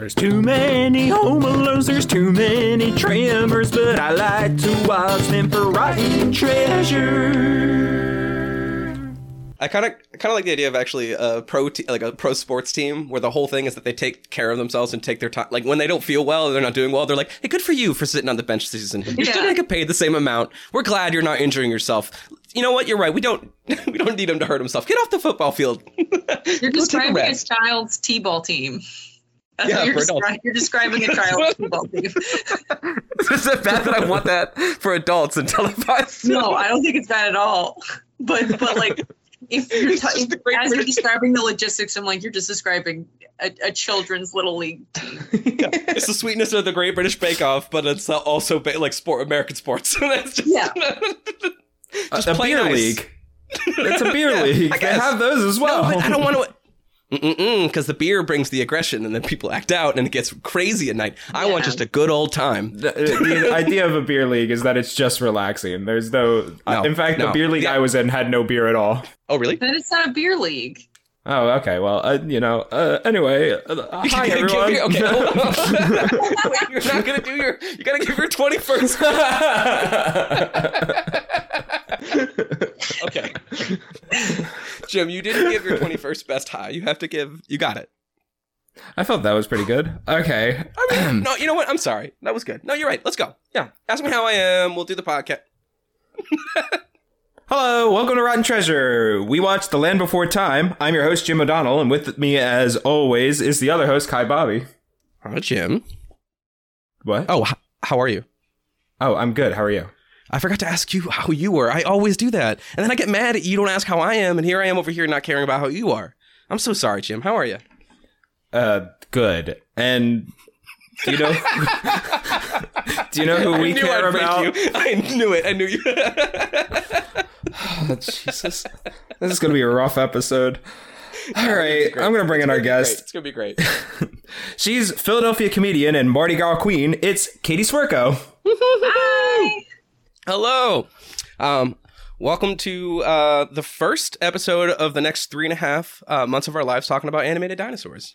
There's too many home alones, there's too many tremors, but I like to watch them for rotten treasure. I kind of kind of like the idea of actually a pro te- like a pro sports team where the whole thing is that they take care of themselves and take their time. Like when they don't feel well, they're not doing well. They're like, "Hey, good for you for sitting on the bench this season. You're still Yeah. gonna get paid the same amount. We're glad you're not injuring yourself. You know what? You're right. We don't we don't need him to hurt himself. Get off the football field. You're Go take a describing a rest. child's t-ball team. That's Yeah, you're, for adults. descri- you're describing a child's t-ball team. Is it bad that I want that for adults and televised? No, I don't think it's bad at all. But but like if you're t- if- a great as you're describing the logistics, I'm like you're just describing a, a children's little league. it's the sweetness of the Great British Bake Off, but it's uh, also ba- like sport American sports. It's just, Yeah. just a play beer nice. league. It's a beer league. they have those as well. No, but I don't want to. Because the beer brings the aggression, and then people act out, and it gets crazy at night. I want just a good old time. The, uh, the idea of a beer league is that it's just relaxing. There's no. Uh, no, in fact, the beer league Yeah. I was in had no beer at all. Oh, really? Then it's not a beer league. Oh, okay. Well, uh, you know. Uh, anyway, uh, hi everyone. okay, hold on. Wait, you're not gonna do your. You gotta give your twenty first. okay. Jim, you didn't give your twenty first best high. You have to give. You got it. I felt that was pretty good. Okay. I mean, no, you know what? I'm sorry. That was good. No, you're right. Let's go. Yeah. Ask me how I am. We'll do the podcast. Hello, welcome to Rotten Treasure. We watch The Land Before Time. I'm your host Jim O'Donnell, and with me, as always, is the other host Kai Bobby. Hi, Jim. What? Oh, h- how are you? Oh, I'm good. How are you? I forgot to ask you how you were. I always do that. And then I get mad at you don't ask how I am, and here I am over here not caring about how you are. I'm so sorry, Jim. How are you? Uh, good. And do you know? do you know who we I care I'd about? I knew it. I knew you. Oh, Jesus, this is gonna be a rough episode. All right, I'm gonna bring in our guest. It's gonna be great. She's Philadelphia comedian and Mardi Gras queen. It's Katie Cwirko. Hi. Hello. Um, welcome to uh, the first episode of the next three and a half uh, months of our lives talking about animated dinosaurs.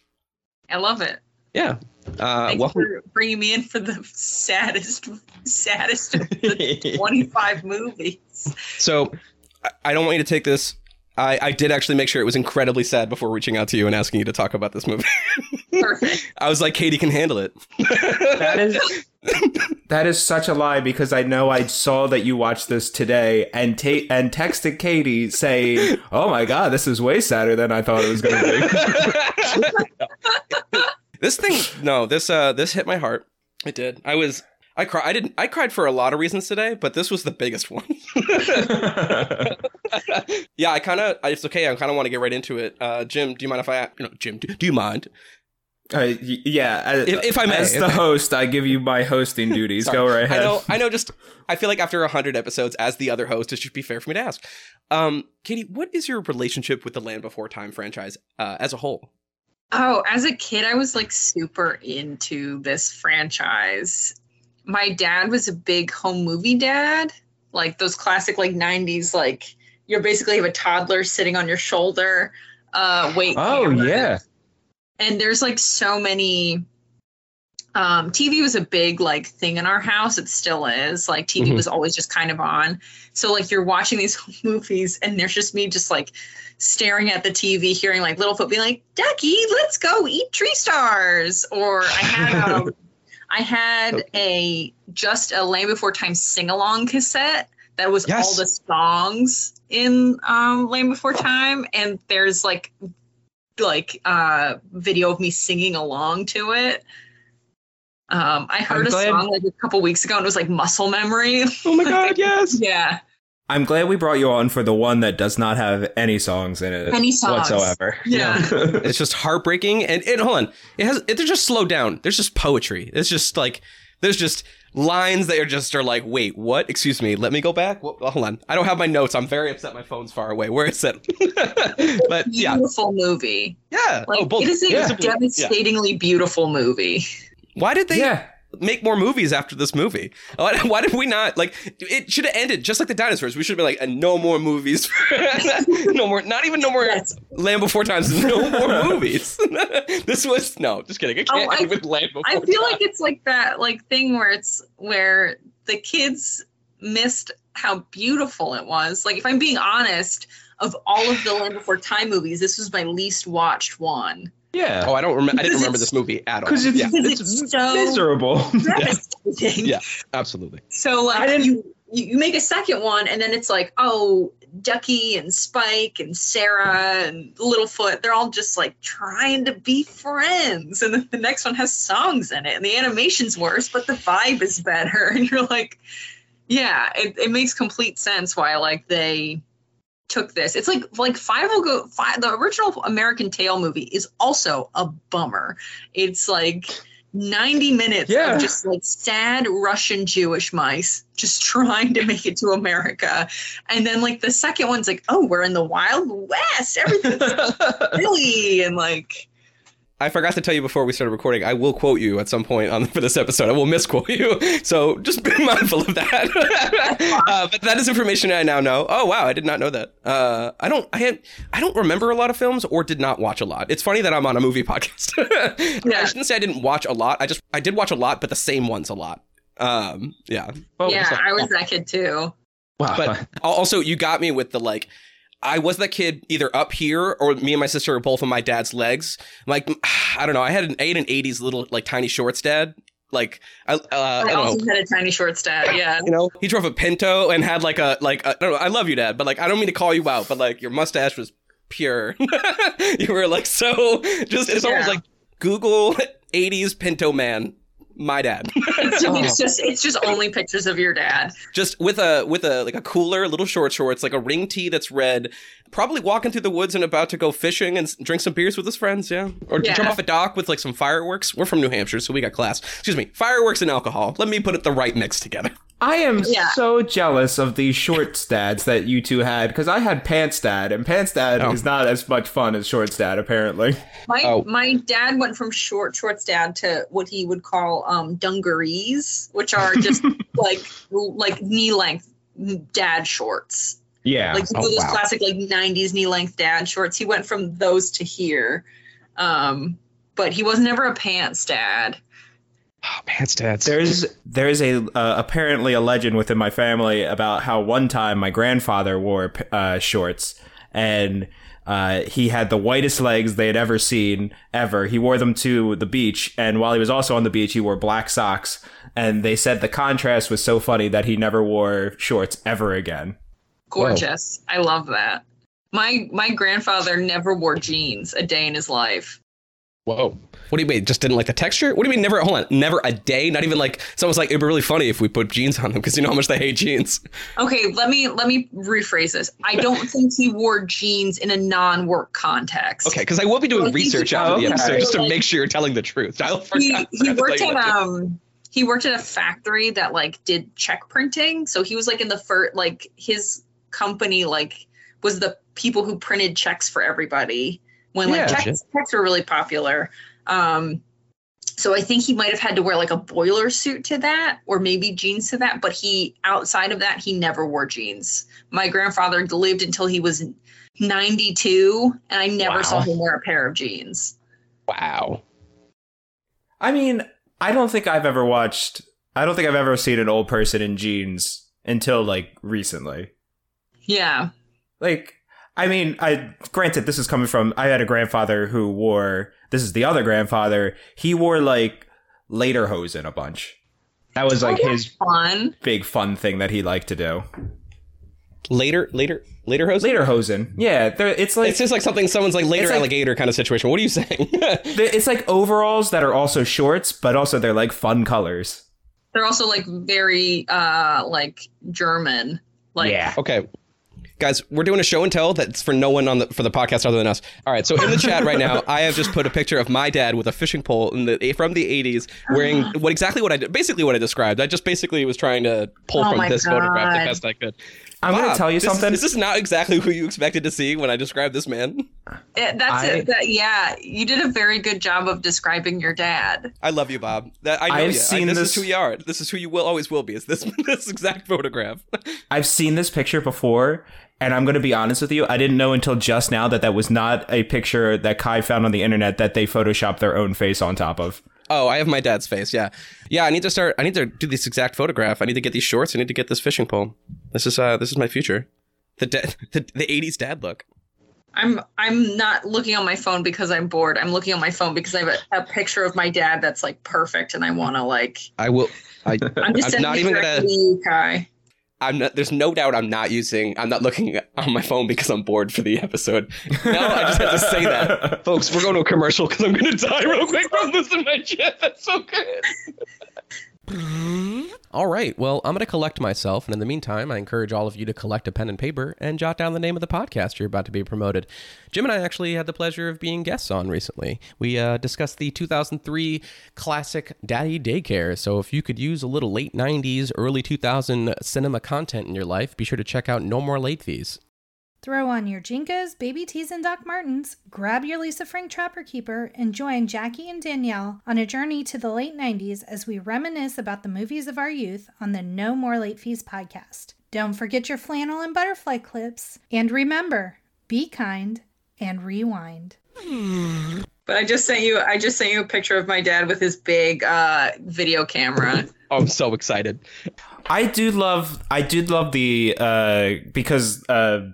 I love it. Yeah. Uh, welcome. for bringing me in for the saddest, saddest of the 25 movies. So, I- I don't want you to take this. I, I did actually make sure it was incredibly sad before reaching out to you and asking you to talk about this movie. Perfect. I was like, Katie can handle it. That is that is such a lie because I know I saw that you watched this today and ta- and texted Katie saying, "Oh my god, this is way sadder than I thought it was going to be." This thing, no, this uh, this hit my heart. It did. I was, I cried. I didn't. I cried for a lot of reasons today, but this was the biggest one. yeah, I kind of. It's okay. I kind of want to get right into it. Uh, Jim, do you mind if I? You know, Jim, do, do you mind? Uh, yeah, as, If- if I may, as if the I- host, I give you my hosting duties. Sorry. Go right ahead. I know. I know. Just, I feel like after hundred episodes, as the other host, it should be fair for me to ask. Um, Katie, what is your relationship with the Land Before Time franchise uh, as a whole? Oh, as a kid, I was like super into this franchise. My dad was a big home movie dad, like those classic like '90s, like you're basically have a toddler sitting on your shoulder. Uh, wait. Oh cameras. yeah. and there's like so many um tv was a big like thing in our house it still is like tv Mhm. was always just kind of on so like you're watching these movies and there's just me just like staring at the tv hearing like littlefoot being like ducky let's go eat tree stars or i had um i had a just a land before time sing-along cassette that was Yes. all the songs in um land before time and there's like like uh video of me singing along to it. Um I heard I'm a glad- song like a couple weeks ago and it was like muscle memory. Oh my God! Yes. yeah. I'm glad we brought you on for the one that does not have any songs in it Any songs. whatsoever. Yeah. it's just heartbreaking and, and hold on it has it, they're just slowed down there's just poetry it's just like there's just lines that are just are like wait what excuse me let me go back well, hold on i don't have my notes i'm very upset my phone's far away where is it but yeah Beautiful movie. yeah Like oh, both. it is a yeah. devastatingly beautiful movie. Why did they yeah. make more movies after this movie. Why, why did we not like? It should have ended just like the dinosaurs. We should have been like, and no more movies. no more. Not even no more Yes. Land Before Times. No more movies. this was no. Just kidding. It oh, can't Oh, I- end with Land Before I feel Time. like it's like that like thing where it's where the kids missed how beautiful it was. Like if I'm being honest, of all of the Land Before Time movies, this was my least watched one. Yeah. Oh, I don't remember. I didn't remember this movie at all. Because it's, yeah, it's, it's so- miserable. Devastating. Yeah. absolutely. So uh, I didn't- you, you you make a second one and then it's like, oh, Ducky and Spike and Cera and Littlefoot, they're all just like trying to be friends. And then the next one has songs in it and the animation's worse, but the vibe is better. And you're like, yeah, it, it makes complete sense why like they took this. It's like like Five will go five the original American Tail movie is also a bummer. It's like 90 minutes Yeah. of just like sad Russian Jewish mice just trying to make it to America. And then like the second one's like, oh, we're in the Wild West. Everything's silly and like I forgot to tell you before we started recording. I will quote you at some point on for this episode. I will misquote you, so just be mindful of that. uh, but that is information I now know. Oh wow, I did not know that. Uh, I don't. I had. I don't remember a lot of films or did not watch a lot. It's funny that I'm on a movie podcast. yeah. I shouldn't say I didn't watch a lot. I just I did watch a lot, but the same ones a lot. Um, yeah. Oh, yeah, I was that kid too. wow. But also, you got me with the like. I was that kid either up here or me and my sister were both on my dad's legs. Like I don't know. I had an eight and '80s little like tiny shorts dad. Like I, uh, I I, don't know. also had a tiny short stat. Yeah. You know, he drove a Pinto and had like a like I don't know. I love you, Dad, but like I don't mean to call you out, but like your mustache was pure. you were like so just. It's almost like Google '80s Pinto man. My dad. It's, oh. it's just it's just only pictures of your dad. just with a with a like a cooler, little short shorts, like a ring tee that's red. Probably walking through the woods and about to go fishing and drink some beers with his friends. Yeah, or Yeah. jump off a dock with like some fireworks. We're from New Hampshire, so we got class. Excuse me, fireworks and alcohol. Let me put it the right mix together. I am Yeah. so jealous of these short stads that you two had because I had pants dad, and pants dad Oh. is not as much fun as short dad apparently. My Oh. my dad went from short shorts dad to what he would call um dungarees, which are just like like knee length dad shorts. yeah. Like Oh, those wow. classic like '90s knee length dad shorts. He went from those to here, um, but he was never a pants dad. Oh, pants dads. There's there's a uh, apparently a legend within my family about how one time my grandfather wore uh, shorts and uh, he had the whitest legs they had ever seen ever. He wore them to the beach, and while he was also on the beach, he wore black socks. And they said the contrast was so funny that he never wore shorts ever again. Gorgeous. I love that. My my grandfather never wore jeans a day in his life. Whoa. What do you mean? Just didn't like the texture? What do you mean? Never. Hold on. Never a day. Not even like someone's like it'd be really funny if we put jeans on them because you know how much they hate jeans. Okay, let me let me rephrase this. I don't think he wore jeans in a non-work context. Okay, because I will be doing Well, he- research after the episode just to Like- make sure you're telling the truth. He, he worked at um he worked at a factory that like did check printing. So he was like in the first like his company like was the people who printed checks for everybody when like Yeah. checks, checks were really popular. Um so I think he might have had to wear like a boiler suit to that or maybe jeans to that, but he outside of that he never wore jeans. My grandfather lived until he was 92 and I never Wow. saw him wear a pair of jeans. Wow. I mean, I don't think I've ever watched. I don't think I've ever seen an old person in jeans until like recently. Yeah. Like, I mean, I granted this is coming from. I had a grandfather who wore. This is the other grandfather. He wore like lederhosen a bunch. that was like Oh, his. Fun. Big fun thing that he liked to do. Later, later, later host. Lederhosen, yeah. they're- It's like It's just like something someone's like later It's like- alligator kind of situation. What are you saying? it's like overalls that are also shorts, but also they're like fun colors. They're also like very uh like German. Like yeah. okay. Guys, we're doing a show and tell that's for no one on the for the podcast other than us. All right, so in the chat right now, I have just put a picture of my dad with a fishing pole in the from the '80s, wearing what exactly what I did, basically what I described. I just basically was trying to pull Oh from my this photograph the best I could. I'm gonna tell you this is- something. Is, this not exactly who you expected to see when I described this man? Eh, that's I- it. That, yeah, you did a very good job of describing your dad. I love you, Bob. That I know I've you. I- seen this, this- is who you are. This is who you will always will be. Is this this exact photograph? I've seen this picture before, and I'm going to be honest with you. I didn't know until just now that that was not a picture that Kai found on the internet that they photoshopped their own face on top of. Oh, I have my dad's face. Yeah, yeah. I need to start. I need to do this exact photograph. I need to get these shorts. I need to get this fishing pole. This is uh, this is my future. The dad, the, the '80s dad look. I'm I'm not looking on my phone because I'm bored. I'm looking on my phone because I have a, a picture of my dad that's like perfect, and I want to like. I will. I, I'm just I'm not even directly gonna- to you, Kai. I'm not. There's no doubt. I'm not using. I'm not looking on my phone because I'm bored for the episode. No, I just had to say that, folks. We're going to a commercial because I'm gonna die real quick from losing my shit. That's so good. All right. Well, I'm going to collect myself. And in the meantime, I encourage all of you to collect a pen and paper and jot down the name of the podcast you're about to be promoted. Jim and I actually had the pleasure of being guests on recently. We uh, discussed the 2003 classic Daddy Daycare. So if you could use a little late 90s, early 2000 cinema content in your life, be sure to check out No More Late Fees. Throw on your JNCOs, Baby Tees, and Doc Martens, grab your Lisa Frank Trapper Keeper, and join Jackie and Danielle on a journey to the late 90s as we reminisce about the movies of our youth on the No More Late Fees podcast. Don't forget your flannel and butterfly clips. And remember, be kind and rewind. But I just sent you. I just sent you a picture of my dad with his big uh, video camera. Oh, I'm so excited. I do love I do love the uh because uh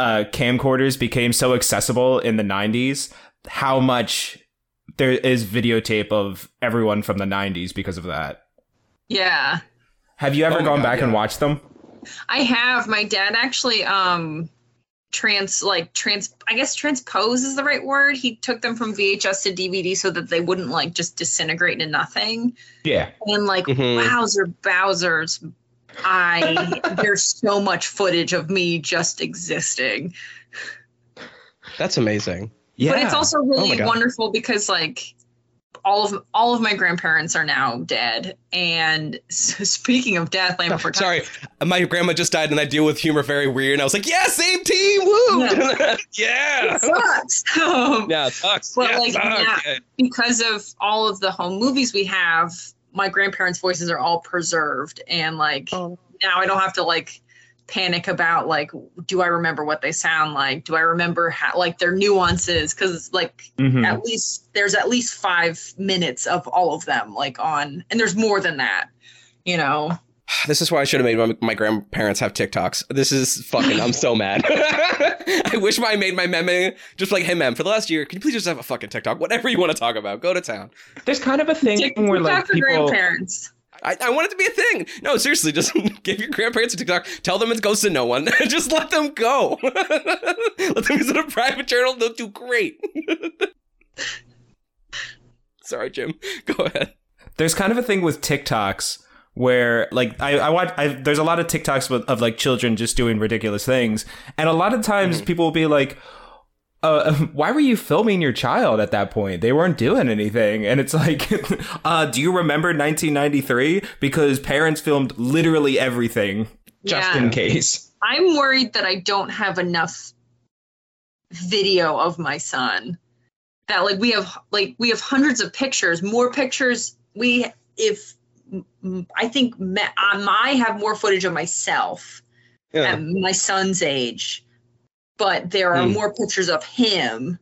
uh camcorders became so accessible in the 90s how much there is videotape of everyone from the 90s because of that. Yeah, Have you ever Oh gone God, back and watched them? I have. My dad actually um trans like trans I guess transpose is the right word. He took them from VHS to DVD so that they wouldn't like just disintegrate into nothing. Yeah. And like Mhm. wowzer Bowser's I there's so much footage of me just existing. That's amazing. Yeah. But it's also Oh really God. wonderful because like all of all of my grandparents are now dead. And so speaking of death, I forgot. Sorry, my grandma just died, and I deal with humor very weird. And I was like, "Yeah, same team, woo! Yeah, It sucks. Um, yeah, it sucks. But, yeah, like, sucks. yeah. Yeah. because of all of the home movies we have, my grandparents' voices are all preserved, and like Oh. now I don't have to like panic about like do I remember what they sound like? Do I remember how like their nuances? Because like Mhm. at least there's at least five minutes of all of them like on, and there's more than that. You know, This is why I should have made my, my grandparents have TikToks. This is fucking. I'm so mad. I wish I made my meme just like, "Hey, mem, for the last year, can you please just have a fucking TikTok? Whatever you want to talk about, go to town." There's kind of a thing TikTok where like for people grandparents. I, I want it to be a thing. No, seriously, just give your grandparents a TikTok. Tell them it goes to no one. just let them go. let them use it a private journal. They'll do great. Sorry, Jim. Go ahead. there's kind of a thing with TikToks where like I, I watch I, there's a lot of TikToks with, of like children just doing ridiculous things and a lot of times Mm-hmm. people will be like uh, why were you filming your child at that point? They weren't doing anything. And it's like, uh, do you remember 1993? Because parents filmed literally everything just Yeah. in case. I'm worried that I don't have enough video of my son. That like we have like we have hundreds of pictures, more pictures. We if m- I think ma- um, I have more footage of myself Yeah. at my son's age, but there are Hmm. more pictures of him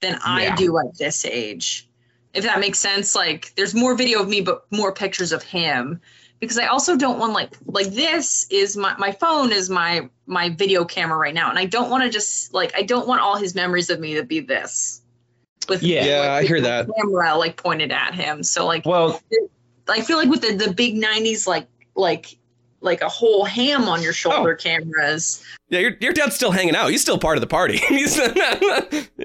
than I Yeah. do at this age. If that makes sense, like there's more video of me, but more pictures of him. Because I also don't want like like this is my my phone is my my video camera right now, and I don't want to just like I don't want all his memories of me to be this. With Yeah. Yeah, like, I with hear my that. camera like pointed at him. So like Well, I feel like with the, the big '90s like like like a whole ham on your shoulder cameras. Yeah, your, your dad's still hanging out. He's still part of the party.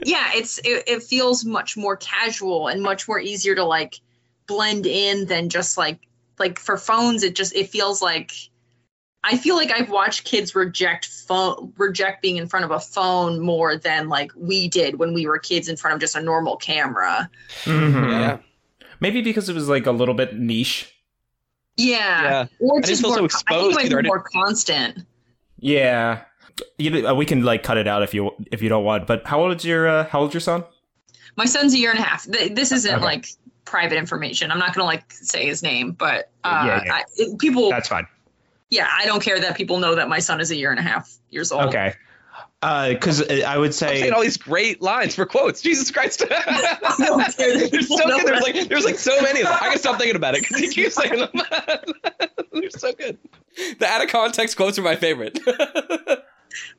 Yeah, it's it, it feels much more casual and much more easier to like blend in than just like like for phones. It just it feels like I feel like I've watched kids reject phone reject being in front of a phone more than like we did when we were kids in front of just a normal camera. mhm. yeah. Maybe because it was like a little bit niche. Yeah, Yeah. or just feel more. so I think it might be more constant. Yeah. you know, we can like cut it out if you if you don't want. But how old is your uh, how old's your son? My son's a year and a half. This isn't Okay. like private information. I'm not gonna like say his name, but uh, Yeah, yeah. I, it- people. That's fine. yeah, I don't care that people know that my son is a year and a half years old. Okay. Because I would I'm saying say all these great lines for quotes. Jesus Christ. I don't care that There's so know good. There's like there's like so many of them. I can stop thinking about it because you keep saying them. They're so good. The out of context quotes are my favorite.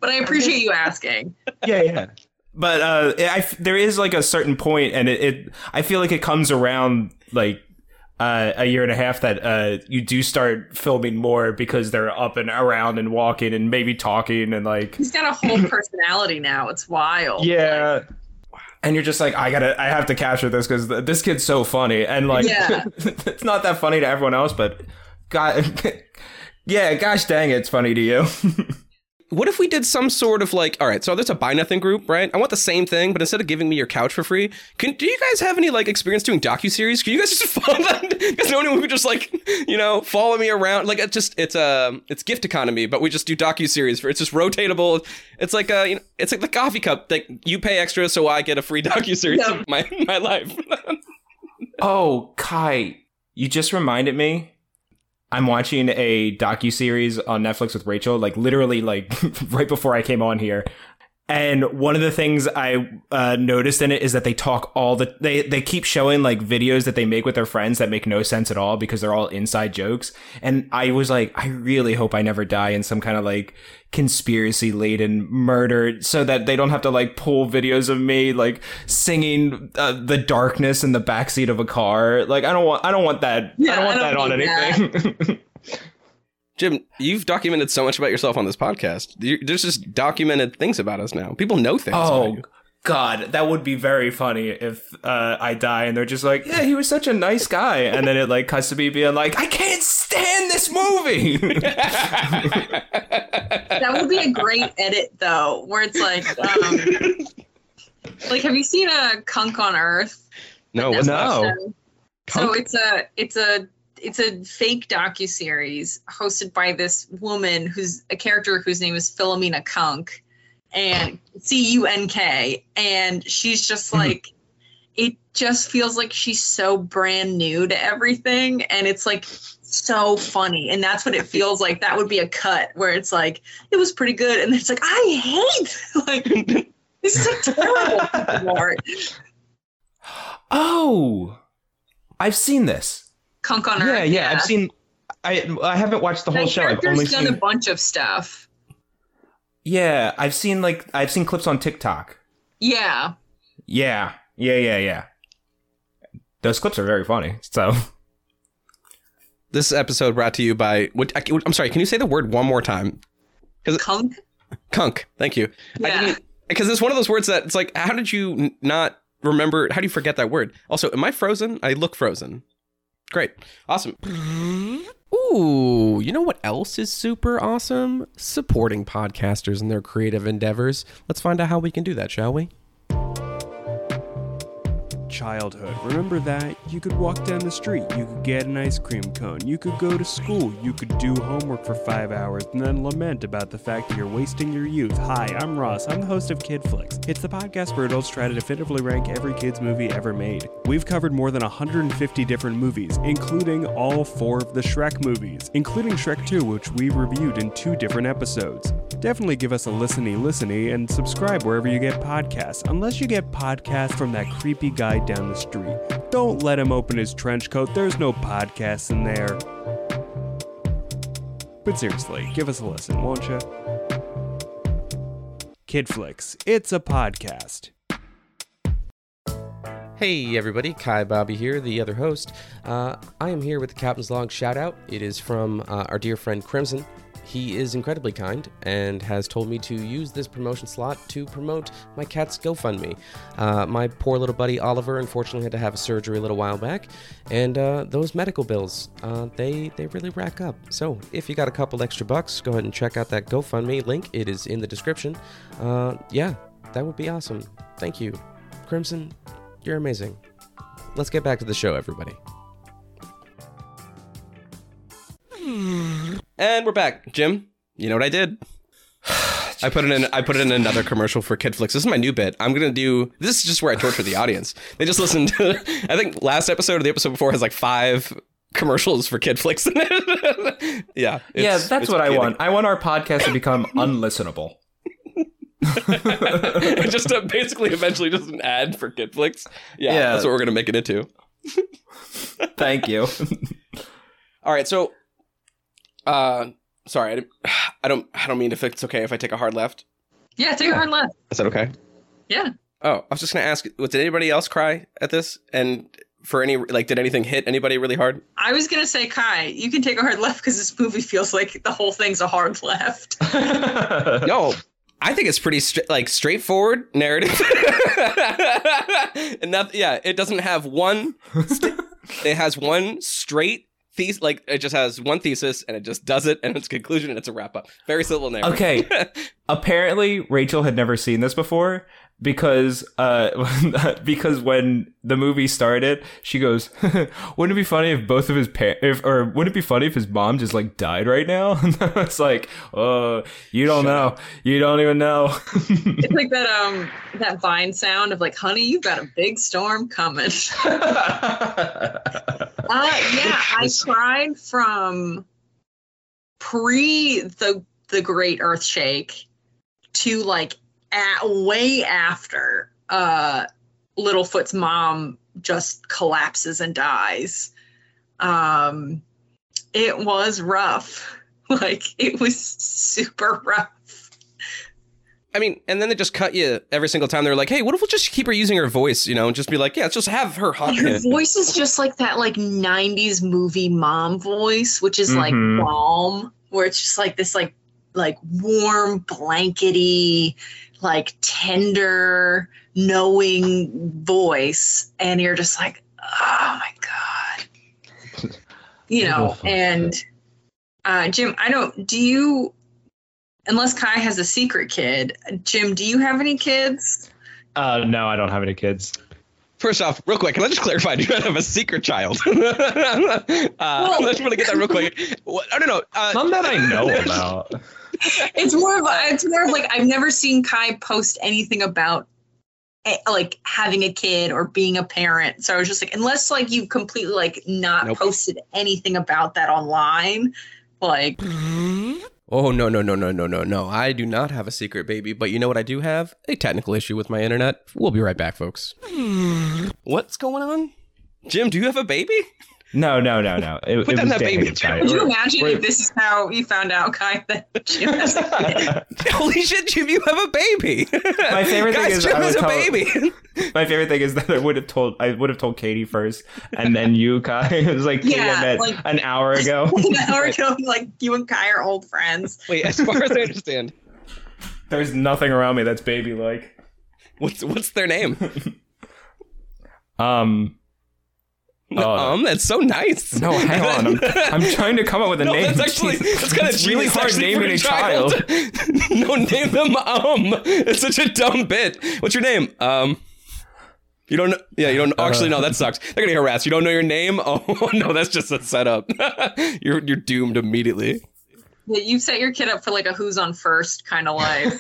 But I appreciate you asking. yeah, yeah. But uh, I f there is like a certain point, and it, it I feel like it comes around like uh, a year and a half that uh, you do start filming more because they're up and around and walking and maybe talking and like He's got a whole personality now. It's wild. yeah. And you're just like, I gotta, I have to capture this because this kid's so funny, and like, Yeah. it's not that funny to everyone else, but God, yeah, gosh dang, it, it's funny to you. What if we did some sort of like, all right, so there's a buy nothing group, right? I want the same thing, but instead of giving me your couch for free, can do you guys have any like experience doing docu series? Can you guys just follow that? Because no one would just like, you know, follow me around. Like it's just it's um it's gift economy, but we just do docu series for it's just rotatable. It's like uh you know, it's like the coffee cup. Like you pay extra, so I get a free docu series Yeah. of my my life. Oh, Kai, you just reminded me. I'm watching a docu series on Netflix with Rachel, like literally, like right before I came on here. And one of the things I uh, noticed in it is that they talk all the they they keep showing like videos that they make with their friends that make no sense at all because they're all inside jokes. And I was like, I really hope I never die in some kind of like conspiracy laden murder so that they don't have to like pull videos of me like singing uh, the darkness in the backseat of a car. Like I don't want I don't want that. I don't want I that don't on need anything. Jim, you've documented so much about yourself on this podcast. You- There's just documented things about us now. People know things. about Oh you. God, that would be very funny if uh, I die and they're just like, "Yeah, he was such a nice guy," and then it like cuts to me being like, "I can't stand this movie." That would be a great edit though, where it's like, um, like, have you seen a Cunk on Earth? No. No. So- So it's a it's a it's a fake docu series hosted by this woman who's a character whose name is Philomena Cunk, and C U N K, and she's just hmm. like. It just feels like she's so brand new to everything, and it's like so funny, and that's what it feels like. That would be a cut where it's like it was pretty good, and it's like I hate like this is a terrible Lord. oh, I've seen this. Cunk on Earth. Yeah, yeah, I've seen. I I haven't watched the whole That show. I've only done seen. a bunch of stuff. yeah, I've seen like I've seen clips on TikTok. Yeah. Yeah, yeah, yeah, yeah. Those clips are very funny. So This episode brought to you by. What, I, am sorry. Can you say the word one more time? Cunk? Cunk. Thank you. Yeah. because it's one of those words that it's like, how did you not remember? How do you forget that word? Also, am I frozen? I look frozen. Great. Awesome. Ooh, you know what else is super awesome? Supporting podcasters in their creative endeavors. Let's find out how we can do that, shall we? Childhood. Remember that? You could walk down the street, you could get an ice cream cone, you could go to school, you could do homework for five hours, and then lament about the fact that you're wasting your youth. Hi, I'm Ross. I'm the host of Kid Flicks. It's the podcast where adults try to definitively rank every kid's movie ever made. We've covered more than 150 different movies, including all four of the Shrek movies, including Shrek 2, which we reviewed in two different episodes. Definitely give us a listeny listeny and subscribe wherever you get podcasts, unless you get podcasts from that creepy guy down the street. Don't let him open his trench coat, there's no podcasts in there. But seriously, give us a listen, won't you? Kid Flicks, it's a podcast. Hey everybody, Kai Bobby here, the other host. Uh, I am here with the Captain's Log shout out. It is from uh, our dear friend Crimson. He is incredibly kind and has told me to use this promotion slot to promote my cat's GoFundMe. Uh, my poor little buddy Oliver unfortunately had to have a surgery a little while back, and uh, those medical bills, uh, they, they really rack up. So if you got a couple extra bucks, go ahead and check out that GoFundMe link. It is in the description. Uh, yeah, that would be awesome. Thank you. Crimson, you're amazing. Let's get back to the show, everybody. And we're back. Jim, you know what I did? I put it in. I put it in another commercial for KidFlix. This is my new bit. I'm gonna do. This is just where I torture the audience. They just listened. to... I think last episode or the episode before has like five commercials for KidFlix in it. yeah. yeah, that's what I kidding. want. I want our podcast to become unlistenable. just basically, eventually, just an ad for KidFlix. Yeah, Yeah. that's what we're gonna make it into. Thank you. All right, so, uh, sorry, I, didn't- I don't, I don't mean if it's okay if I take a hard left. Yeah, take a hard left. Is that okay? Yeah. Oh, I was just gonna ask, what, did anybody else cry at this? And for any, like, did anything hit anybody really hard? I was gonna say, Kai, you can take a hard left because this movie feels like the whole thing's a hard left. No, I think it's pretty stra- like straightforward narrative. and that, yeah, it doesn't have one. st- it has one straight thesis. Like it just has one thesis, and it just does it, and its conclusion, and it's a wrap up. Very simple narrative. Okay. Apparently, Rachel had never seen this before because uh because when the movie started, she goes, "Wouldn't it be funny if both of his parents, if or wouldn't it be funny if his mom just like died right now?" And I like, "Oh, you don't know. You don't even know." it's like that um that vine sound of like, honey, you've got a big storm coming. Uh, yeah, I cried from pre the the Great Earth Shake to like at, way after uh, Littlefoot's mom just collapses and dies. Um, it was rough. Like it was super rough. I mean, and then they just cut you every single time. They're like, "Hey, what if we'll just keep her using her voice? You know, and just be like, yeah, let's just have her haunt Her voice is just like that like 90s movie mom voice, which is Mhm. like balm, where it's just like this like like warm, blankety, like tender, knowing voice. And you're just like, oh my God. You know, and uh Jim, I don't do you unless Kai has a secret kid, Jim, do you have any kids? Uh, no, I don't have any kids. First off, real quick, can I just clarify? Do you have a secret child? uh, I just want to get that real quick. What, I don't know. Uh, None that I know about. it's more of it's more of like I've never seen Kai post anything about eh, like having a kid or being a parent. So I was just like, unless like you completely like not Nope. posted anything about that online, like Oh no no no no no no no! I do not have a secret baby, but you know what I do have? A technical issue with my internet. We'll be right back, folks. What's going on? Jim, do you have a baby? no, no, no, no. It, Put it that in was that baby chair. I- could you imagine we're- if this is how you found out, Kai, that Jim has a kid? Holy shit, Jim, you have a baby! My favorite thing Guys, is Jim I has a tell- baby. My favorite thing is that I would have told I would have told Katie first, and then you, Kai. It was like Katie Yeah, I met like- an hour ago. An hour ago, like you and Kai are old friends. Wait, as far as I understand, There's nothing around me that's baby like. what's what's their name? Um, Uh, um, that's so nice. no, hang on. I'm, I'm trying to come up with a No, name. that's actually that's kind of It's really hard naming a child. no, name them um. It's such a dumb bit. What's your name? Um. You don't know. Yeah, you don't actually. No, that sucks. They're gonna get harassed. You don't know your name. Oh no, that's just a setup. you're you're doomed immediately. Yeah, you set your kid up for like a who's on first kind of life.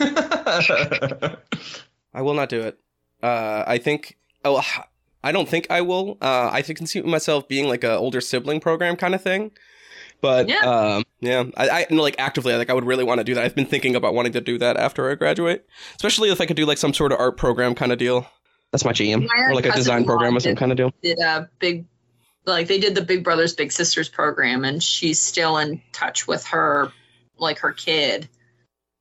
I will not do it. Uh, I think. Oh, I don't think I will. Uh, I can see myself being like a older sibling program kind of thing. But Yeah. um, yeah, I, I no, like actively, like I would really want to do that. I've been thinking about wanting to do that after I graduate, especially if I could do like some sort of art program kind of deal. That's my jam, My or like a design program or Mom some kind of deal. did a big like they did the big brothers big sisters program and she's still in touch with her like her kid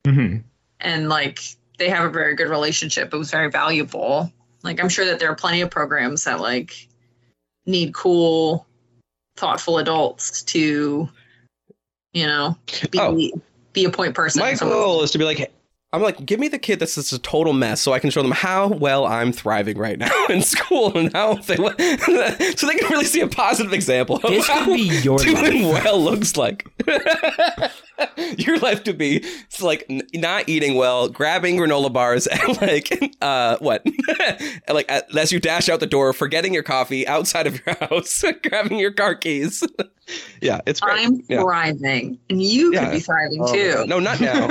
Mhm. and like they have a very good relationship it was very valuable like i'm sure that there are plenty of programs that like need cool thoughtful adults to you know be Oh. be a point person My goal is to be like, I'm like, give me the kid that's just a total mess, so I can show them how well I'm thriving right now in school and how they, so they can really see a positive example. Of This how could be your doing life. well looks like. your life to be it's like n- not eating well, grabbing granola bars, and like uh, what, like as you dash out the door, forgetting your coffee outside of your house, grabbing your car keys. yeah, it's great. i'm yeah. thriving and you Yeah. could be thriving Oh, too No, not now.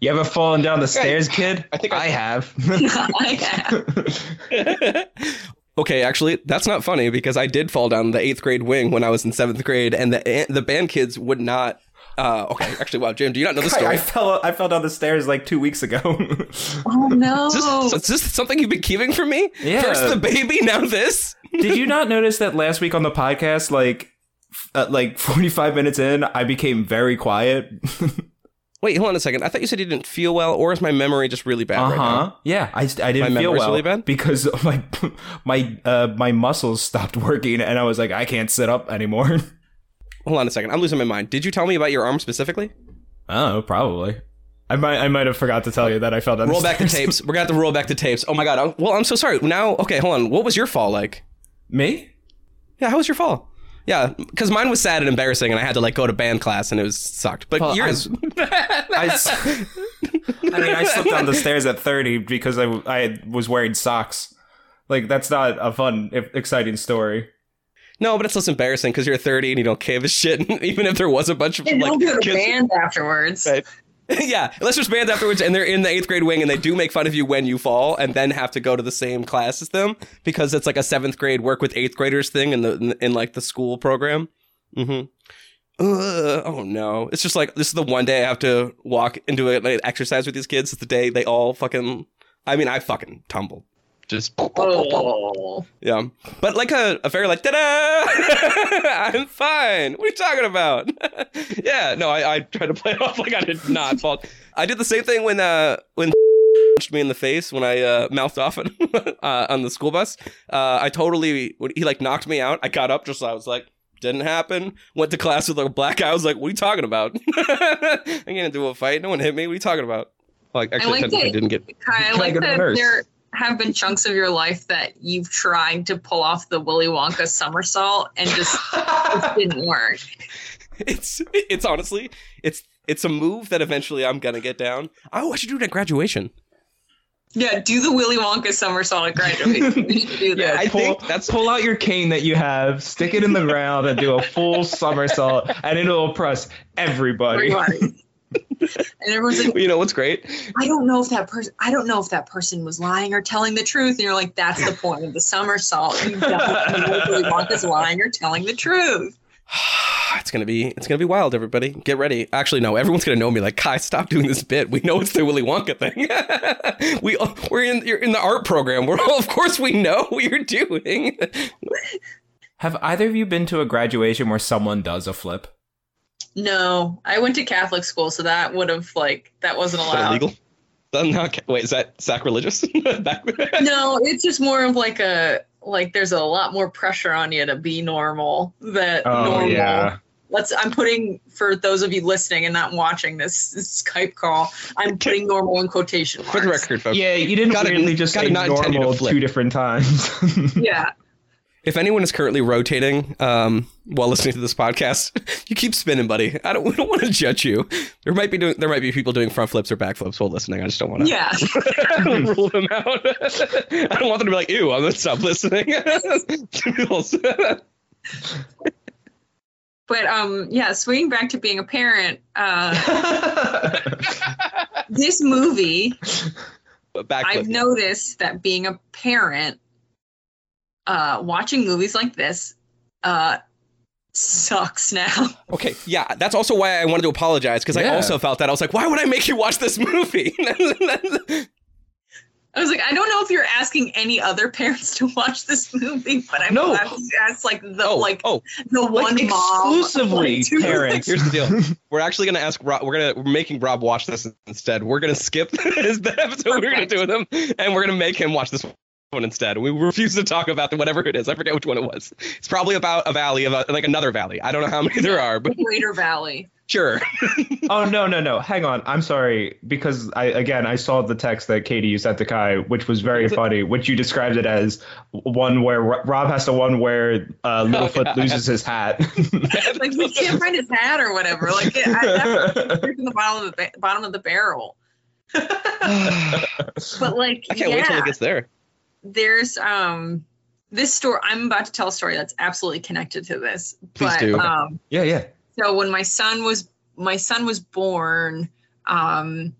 You ever fallen down the stairs, kid? I think I- I have. I have. Okay, actually, that's not funny because I did fall down the eighth grade wing when I was in seventh grade, and the the band kids would not. Uh, okay, actually, wow, Jim, do you not know the story? I fell I fell down the stairs like two weeks ago. Oh no. Is this, is this something you've been keeping from me? Yeah. First the baby, now this. Did you not notice that last week on the podcast, like, uh, like forty five minutes in, I became very quiet. Wait, hold on a second. I thought you said you didn't feel well, or is my memory just really bad Uh right now? Yeah, I, I didn't My feel well really bad? because my my uh my muscles stopped working, and I was like, I can't sit up anymore. Hold on a second. I'm losing my mind. Did you tell me about your arm specifically? Oh, probably. I might I might have forgot to tell you that I fell down. Roll the back the tapes. We're gonna have to roll back the tapes. Oh my god. Oh, Well, I'm so sorry. Now, okay, hold on. What was your fall like? Me? Yeah, how was your fall? Yeah, because mine was sad and embarrassing, and I had to like go to band class, and it was sucked. But Well, yours, I, s- I mean, I slipped down the stairs at 30 because I, I was wearing socks. Like, that's not a fun, e- exciting story. no, but it's less embarrassing because you're 30 and you don't give a shit. Even if there was a bunch of And like don't go to kids- band afterwards. Right. yeah, unless there's bands afterwards and they're in the eighth grade wing and they do make fun of you when you fall and then have to go to the same class as them because it's like a seventh grade work with eighth graders thing in the in, like the school program. Mm-hmm. Oh no! It's just like this is the one day I have to walk into a like, exercise with these kids. It's the day they all fucking. I mean, I fucking tumbled. Just Oh. yeah, but like a, a fairy like ta-da! I'm fine. What are you talking about? yeah, no, I, I tried to play it off like I did not fall. I did the same thing when uh when punched me in the face when I uh, mouthed off on, uh, on the school bus. Uh, I totally when he like knocked me out. I got up just I was like. Didn't happen. Went to class with a black guy. I was like, "What are you talking about? I ain't gonna do a fight. No one hit me. What are you talking about?" Like, actually, like technically, that- didn't get. Kai, I Can I like go to the that nurse? there have been chunks of your life that you've tried to pull off the Willy Wonka somersault and just it didn't work. It's it's honestly it's it's a move that eventually I'm gonna get down. Oh, I should do it at graduation. Yeah, do the Willy Wonka somersault at graduation. We should do that. I pull, think that's- pull out your cane that you have, stick it in the ground, and do a full somersault, and it'll impress everybody. Everybody. And everyone's like, You know what's great? I don't know if that person I don't know if that person was lying or telling the truth. And you're like, that's the point of the somersault. You don't know if Willy Wonka's lying or telling the truth. It's gonna be it's gonna be wild. Everybody, get ready. Actually, no, everyone's gonna know me. Like, Kai, stop doing this bit. We know it's the Willy Wonka thing. we oh, we're in you're in the art program. We're all, of course we know what you're doing. Have either of you been to a graduation where someone does a flip? No, I went to Catholic school, so that would have like that wasn't Is that allowed. illegal? That's not, wait, is that sacrilegious? Back- No, it's just more of like a like there's a lot more pressure on you to be normal. That Oh normal. yeah. Let's. I'm putting for those of you listening and not watching this, this Skype call. I'm putting normal in quotation marks. For the record, folks. Yeah, you didn't Got it- weirdly just got say it not intended to normal two different times. Yeah. If anyone is currently rotating um, while listening to this podcast, you keep spinning, buddy. I don't, we don't want to judge you. There might be doing, there might be people doing front flips or back flips while listening. I just don't want to Yeah. rule them out. I don't want them to be like, "Ew, I'm gonna stop listening." But um, yeah. Swinging back to being a parent, uh, this movie back I've noticed that being a parent, uh, watching movies like this, uh, sucks now. Okay, yeah, that's also why I wanted to apologize because I also felt that I was like, "Why would I make you watch this movie?" I was like, I don't know if you're asking any other parents to watch this movie, but I'm No. glad that's like the oh, like oh, the one like mom exclusively like, parents. Here's the deal. We're actually gonna ask Rob. We're gonna we're making Rob watch this instead. We're gonna skip his the episode we're gonna do with him, and we're gonna make him watch this one instead. We refuse to talk about the, whatever it is. I forget which one it was. It's probably about a valley of a, like another valley. I don't know how many there are, but Greater Valley. sure. oh no no no! Hang on. I'm sorry because I again I saw the text that Katie you sent to Kai, which was very funny. Which you described it as one where Rob has to one where uh, Littlefoot God. loses his hat. Like we can't find his hat or whatever. Like it, I, that's in the bottom of the ba- bottom of the barrel. But like, I can't yeah, wait till it gets there. There's um this story. I'm about to tell a story that's absolutely connected to this. Please but, do. Um, yeah yeah. so when my son was my son was born um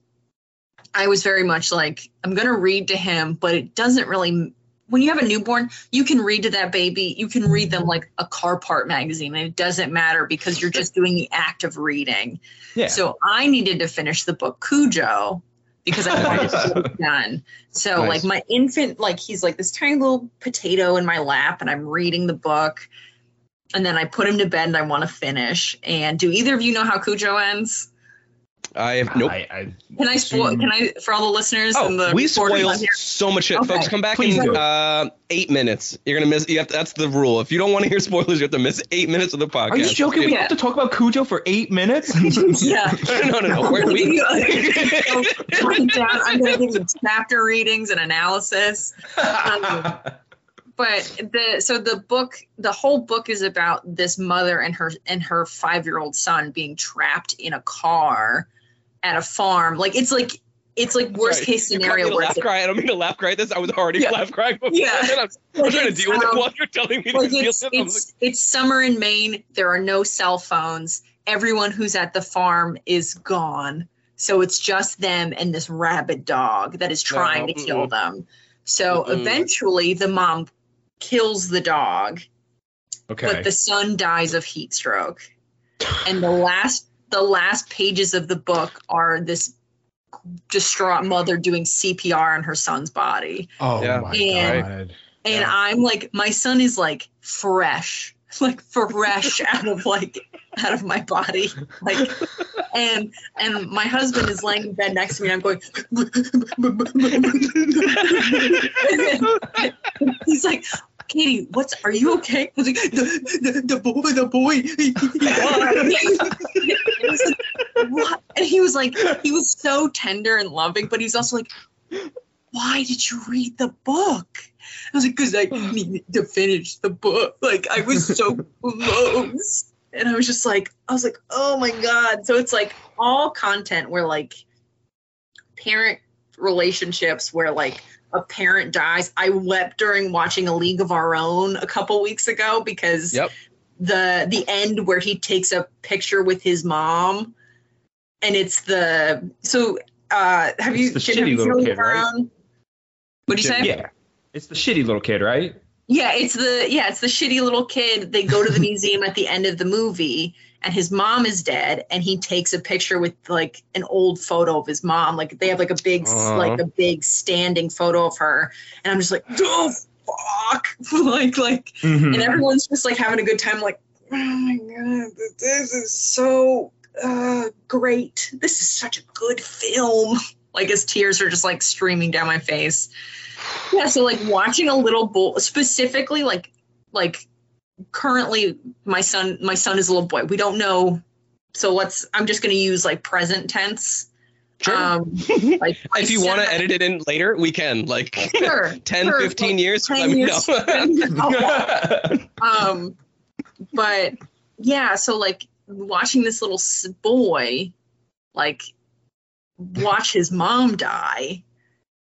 I was very much like, I'm going to read to him, but it doesn't really. When you have a newborn, you can read to that baby. You can read them like a car part magazine, and it doesn't matter because you're just doing the act of reading. Yeah. So I needed to finish the book Cujo because I wanted to get done. So Nice. like my infant, like he's like this tiny little potato in my lap, and I'm reading the book. And then I put him to bed, and I want to finish. And do either of you know how Cujo ends? I have nope. I, I, Can I spoil? Can I for all the listeners? and the Oh, we recorders spoil so much shit, Okay, folks. Come back please in uh, eight minutes. You're gonna miss. You have to, that's the rule. If you don't want to hear spoilers, you have to miss eight minutes of the podcast. are you joking? We have to talk about Cujo for eight minutes? Yeah. no, no, no. We're, we, Write down. I'm going to give you chapter readings and analysis. Um, but the so the book the whole book is about this mother and her and her five year old son being trapped in a car at a farm like it's like it's like worst Sorry, case scenario where laugh it's like, cry. I don't mean to laugh cry at this. I was already Yeah. laugh crying before. Yeah. I'm, I'm Like, trying to deal with it um, while you're telling me to like deal it's with it. It's it's summer in Maine. There are no cell phones. Everyone who's at the farm is gone. So it's just them and this rabid dog that is trying No, to kill mm-mm. them. So Mm-mm. eventually the mom kills the dog, okay. but the son dies of heat stroke. And the last the last pages of the book are this distraught mother doing CPR on her son's body. oh Yeah. my And- god. And Yeah. I'm like, my son is like fresh, like fresh out of like out of my body. Like and and my husband is laying in bed next to me and I'm going he's like Katie, what's are you okay? I was like, the, the, the boy, the boy. And like, what? And he was like, he was so tender and loving, but he's also like, why did you read the book? I was like, because I needed to finish the book. Like I was so close. And I was just like, I was like, oh my God. So it's like all content where like parent relationships where like a parent dies. I wept during watching A League of Our Own a couple weeks ago because Yep. the the end where he takes a picture with his mom and it's the so uh have you, the shitty little kid, right? What do you say? Yeah. It's the shitty little kid, right? Yeah, it's the yeah, it's the shitty little kid. They go to the museum at the end of the movie and his mom is dead and he takes a picture with like an old photo of his mom. Like they have like a big Aw. like a big standing photo of her and I'm just like, "Oh fuck." like like Mhm. and everyone's just like having a good time like, "Oh my god, this is so uh great. This is such a good film." Like his tears are just like streaming down my face. Yeah, so like watching a little boy, specifically like like currently my son my son is a little boy. We don't know, so let's. I'm just gonna use like present tense. Sure. Um, like if you want to edit it in later, we can. Like Sure, 10, sure, 15 like years, 10 let me years, know. 10 years. Um, but yeah, so like watching this little boy, like watch his mom die,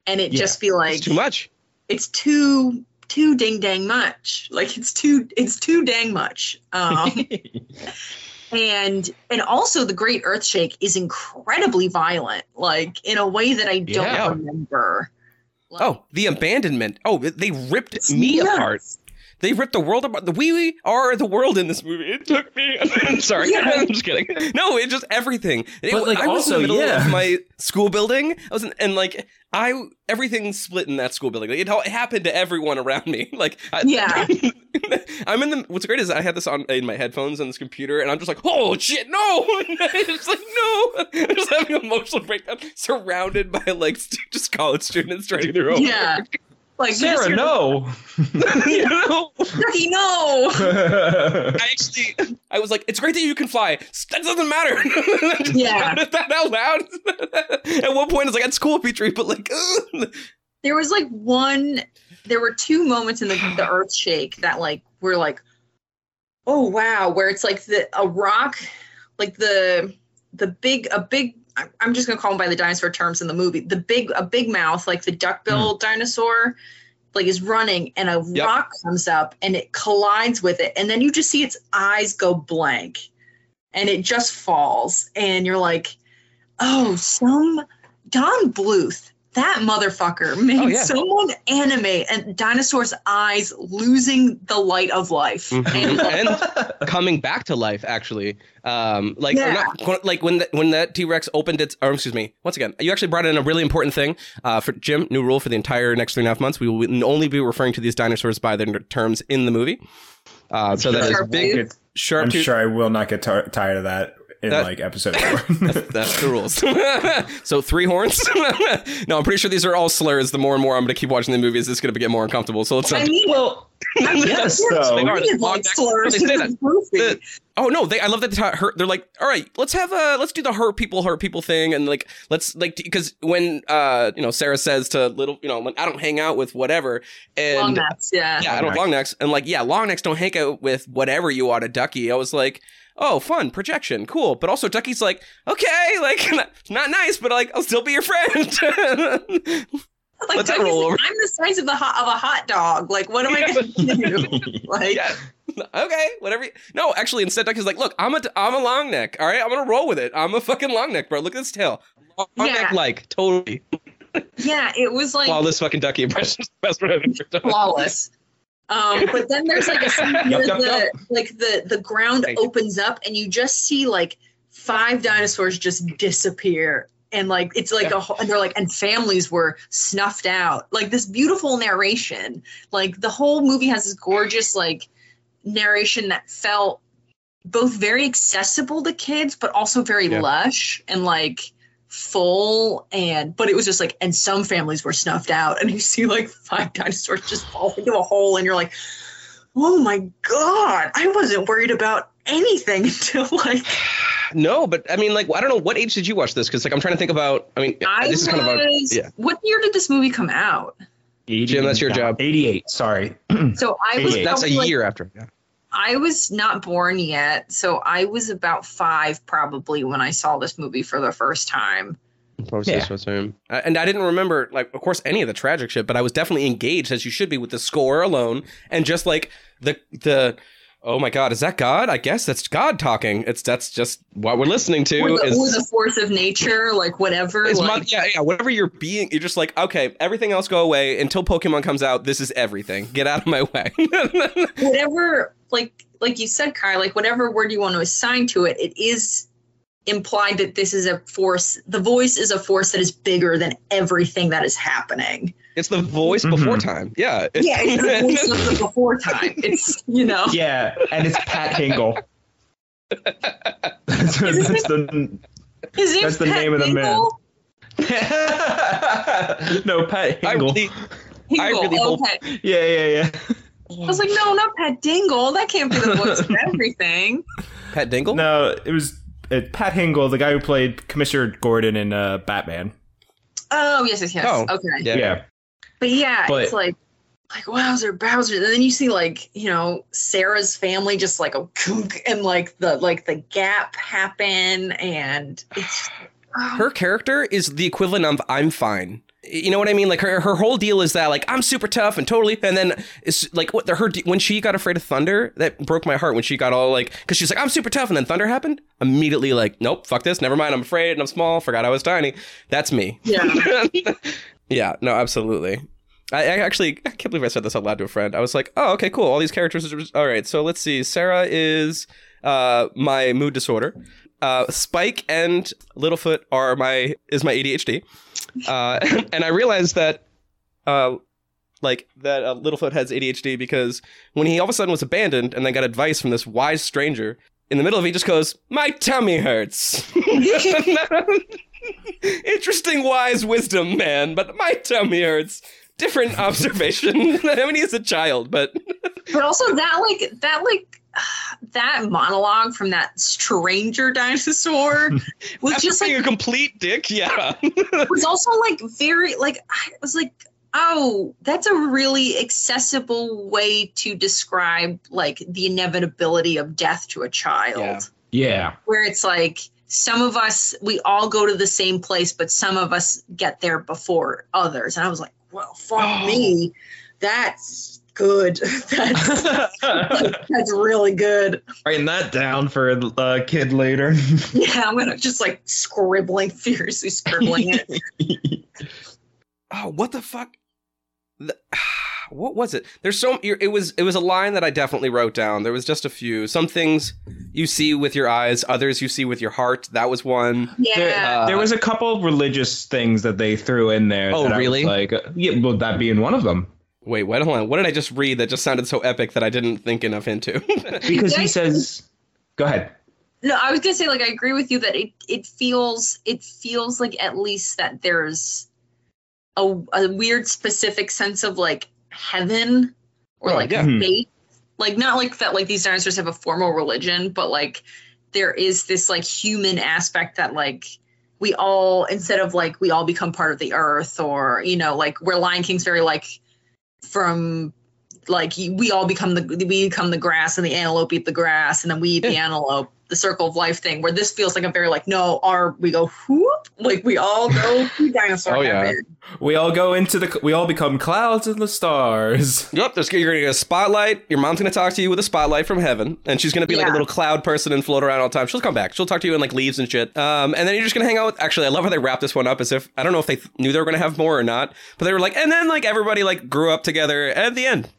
and it Yeah, just be like it's too much. it's too too ding dang much like it's too it's too dang much um and and also the great earthshake is incredibly violent like in a way that i don't Yeah. remember Like, Oh, the abandonment. Oh, they ripped me nuts. apart. They ripped the world apart. The we are the world in this movie. It took me. I'm sorry. Yeah. I'm just kidding. No, it just everything. It- But, like, I was also, in the middle yeah. of my school building. I was in, and like I everything split in that school building. Like, it, all- it happened to everyone around me. Like I, Yeah. I'm in the. What's great is I had this on in my headphones on this computer, and I'm just like, oh shit, no! it's like no. I'm just having an emotional breakdown, surrounded by like just college students trying to do their own. yeah like you just Sarah, hear, no. you know? Turkey, no I actually, I was like, it's great that you can fly. That doesn't matter. Yeah. that out loud. At one point, it's like, that's cool, Petrie, but like, ugh. there was like one there were two moments in the, the earth shake that like were like oh wow where it's like the a rock like the the big a big I- i'm just gonna call them by the dinosaur terms in the movie. The big a big mouth like the duckbill hmm. dinosaur like is running and a Yep. rock comes up and it collides with it. And then you just see its eyes go blank and it just falls. And you're like oh some Don Bluth, that motherfucker made Oh, yeah. someone animate and dinosaurs' eyes losing the light of life. Mhm. And and coming back to life actually um like Yeah. not, like when the, when that t-rex opened its or excuse me once again you actually brought in a really important thing uh for jim new rule for the entire next three and a half months we will only be referring to these dinosaurs by their terms in the movie uh so that is Sharp big tooth. sharp I'm tooth sure I will not get tar- tired of that in That- like episode four. that's the rules. so three horns. no, I'm pretty sure these are all slurs. The more and more I'm going to keep watching the movies, it's going to get more uncomfortable. So let's I not. mean, well, yes, though. They are. Like slurs they say in that. this movie. The- oh no, they. I love that they ta- hurt. They're like, all right, let's have a let's do the hurt people hurt people thing, and like let's like because when uh you know Cera says to little you know when I don't hang out with whatever and Long necks, yeah. yeah I don't long necks and like yeah long necks don't hang out with whatever you want a ducky. I was like. Oh, fun projection, cool. But also, Ducky's like, okay, like not nice, but like I'll still be your friend. Like, Let that Doug is roll like, over. I'm the size of the hot of a hot dog. Like, what am I going to do? Like, yeah. Okay, whatever. You, no, actually, instead, Ducky's like, look, I'm a, I'm a long neck. All right, I'm gonna roll with it. I'm a fucking long neck, bro. Look at this tail. Long Yeah. neck, like totally. yeah, it was like Flawless fucking Ducky impression. is the best one I've ever done. flawless. Um, but then there's like a scene where Yup, yup, the yup. like the the ground Thank you. opens up and you just see like five dinosaurs just disappear and like it's like a whole- and they're like and families were snuffed out like this beautiful narration like the whole movie has this gorgeous like narration that felt both very accessible to kids but also very Yeah. lush and like full and but it was just like and some families were snuffed out and you see like five dinosaurs just fall into a hole and you're like oh my god i wasn't worried about anything until like No, but I mean, like, I don't know. What age did you watch this? Because like, I'm trying to think about. I mean, i this is kind of a. was yeah. what year did this movie come out Jim, that's your job. 88. Sorry. so i was That's a probably, like, year after. Yeah. I was not born yet so i was about five probably when i saw this movie for the first time Probably Yeah. so soon. Uh, and I didn't remember, like, of course, any of the tragic shit, but I was definitely engaged as you should be with the score alone, and just like the the. Oh my God! Is that God? I guess that's God talking. It's that's just what we're listening to. or the, is, or the force of nature like whatever like, mon- yeah, yeah. Whatever you're being, you're just like, okay, everything else go away until Pokemon comes out. This is everything. Get out of my way. whatever like like you said Kai, like whatever word you want to assign to it it is implied that this is a force the voice is a force that is bigger than everything that is happening it's the voice Mhm. before time. Yeah. yeah it's the voice of the before time it's you know Yeah, and it's Pat Hingle. that's, that's the, that's the Pat name of the man. No, Pat I Hingle. I Dingle, really hope- okay. Yeah, yeah, yeah. I was like, no, not Pat Dingle. That can't be the voice of everything. Pat Dingle. no, it was Pat Hingle, the guy who played Commissioner Gordon in uh, Batman. Oh, yes, yes, yes. Oh, okay. Yeah. Yeah. But yeah, But- it's like, like wowzer, Bowser. And then you see like, you know, Cera's family just like a kook and like the like the gap happen and it's oh, her character is the equivalent of I'm fine. You know what I mean? Like her, her whole deal is that like I'm super tough and totally, and then it's like what her when she got afraid of thunder that broke my heart when she got all like because she's like I'm super tough and then thunder happened immediately like nope fuck this never mind I'm afraid and I'm small forgot I was tiny. That's me. Yeah. yeah no absolutely. I, I actually I can't believe I said this out loud to a friend. I was like oh okay cool all these characters are all right so let's see Cera is uh my mood disorder. Uh Spike and Littlefoot are my is my ADHD uh, and I realized that, uh, like that uh, Littlefoot has ADHD because when he all of a sudden was abandoned and then got advice from this wise stranger, in the middle of it, he just goes, "My tummy hurts." Interesting, wise wisdom, man, but my tummy hurts. Different observation. I mean, he's a child, but But also that like that like that monologue from that stranger dinosaur was after just being like a complete dick, yeah. was also like very like I was like oh that's a really accessible way to describe like the inevitability of death to a child Yeah. Yeah. where it's like some of us we all go to the same place but some of us get there before others and i was like well fuck Oh. me that's good. That's that's really good. Writing that down for a uh, kid later. Yeah, I'm gonna just like scribbling, furiously scribbling it. Oh, what the fuck? The- what was it? There's so it was it was a line that I definitely wrote down. There was just a few. Some things you see with your eyes, others you see with your heart. That was one. Yeah. There, Uh, there was a couple religious things that they threw in there. Oh, that really? like, yeah, well, that being one of them. Wait, wait, hold on. What did I just read that just sounded so epic that I didn't think enough into? Because he says, "Go ahead." No, I was gonna say like I agree with you that it it feels it feels like at least that there's a a weird specific sense of like heaven or Oh, like yeah. faith. Hmm. Like not like that like these dinosaurs have a formal religion, but like there is this like human aspect that like we all instead of like we all become part of the earth or you know like where Lion King's very like from like we all become the we become the grass and the antelope eat the grass and then we eat the antelope the circle of life thing where this feels like a very like no our we go whoop like we all go to dinosaur Oh, yeah. heaven. We all go into the. We all become clouds in the stars. Yep, there's, you're gonna get a spotlight. Your mom's gonna talk to you with a spotlight from heaven, and she's gonna be like a little cloud person and float around all the time. She'll come back. She'll talk to you in like leaves and shit. Um, and then you're just gonna hang out with. Actually, I love how they wrap this one up as if I don't know if they th- knew they were gonna have more or not, but they were like, and then like everybody like grew up together at the end.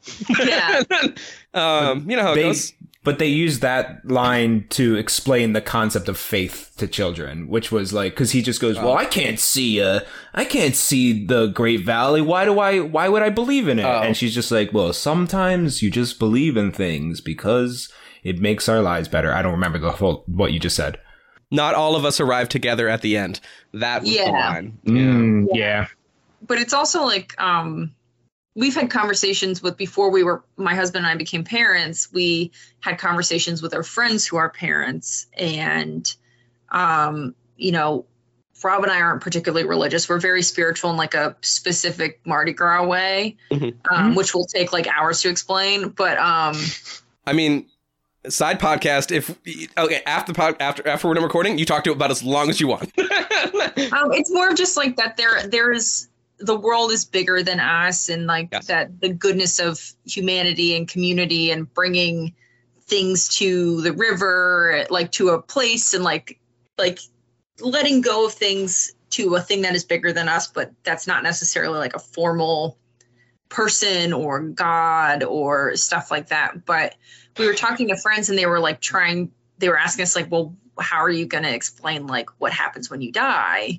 yeah um, you know how it They, goes. But they used that line to explain the concept of faith to children, which was like because he just goes, "Well, I can't see uh I can't see the Great Valley. Why do I? Why would I believe in it?" Oh. And she's just like, "Well, sometimes you just believe in things because it makes our lives better." I don't remember the whole what you just said. Not all of us arrive together at the end. That was the Yeah. line. Mm, yeah. but it's also like um we've had conversations with before we were my husband and I became parents we had conversations with our friends who are parents and um you know Rob and I aren't particularly religious we're very spiritual in like a specific Mardi Gras way Mhm. um, which will take like hours to explain but um I mean, side podcast. If okay, after the pod, after after we're done recording, you talk to it about as long as you want. um, it's more of just like that there there is the world is bigger than us and like Yes. that the goodness of humanity and community and bringing things to the river like to a place and like like letting go of things to a thing that is bigger than us but that's not necessarily like a formal person or god or stuff like that but we were talking to friends and they were like trying they were asking us like well how are you going to explain like what happens when you die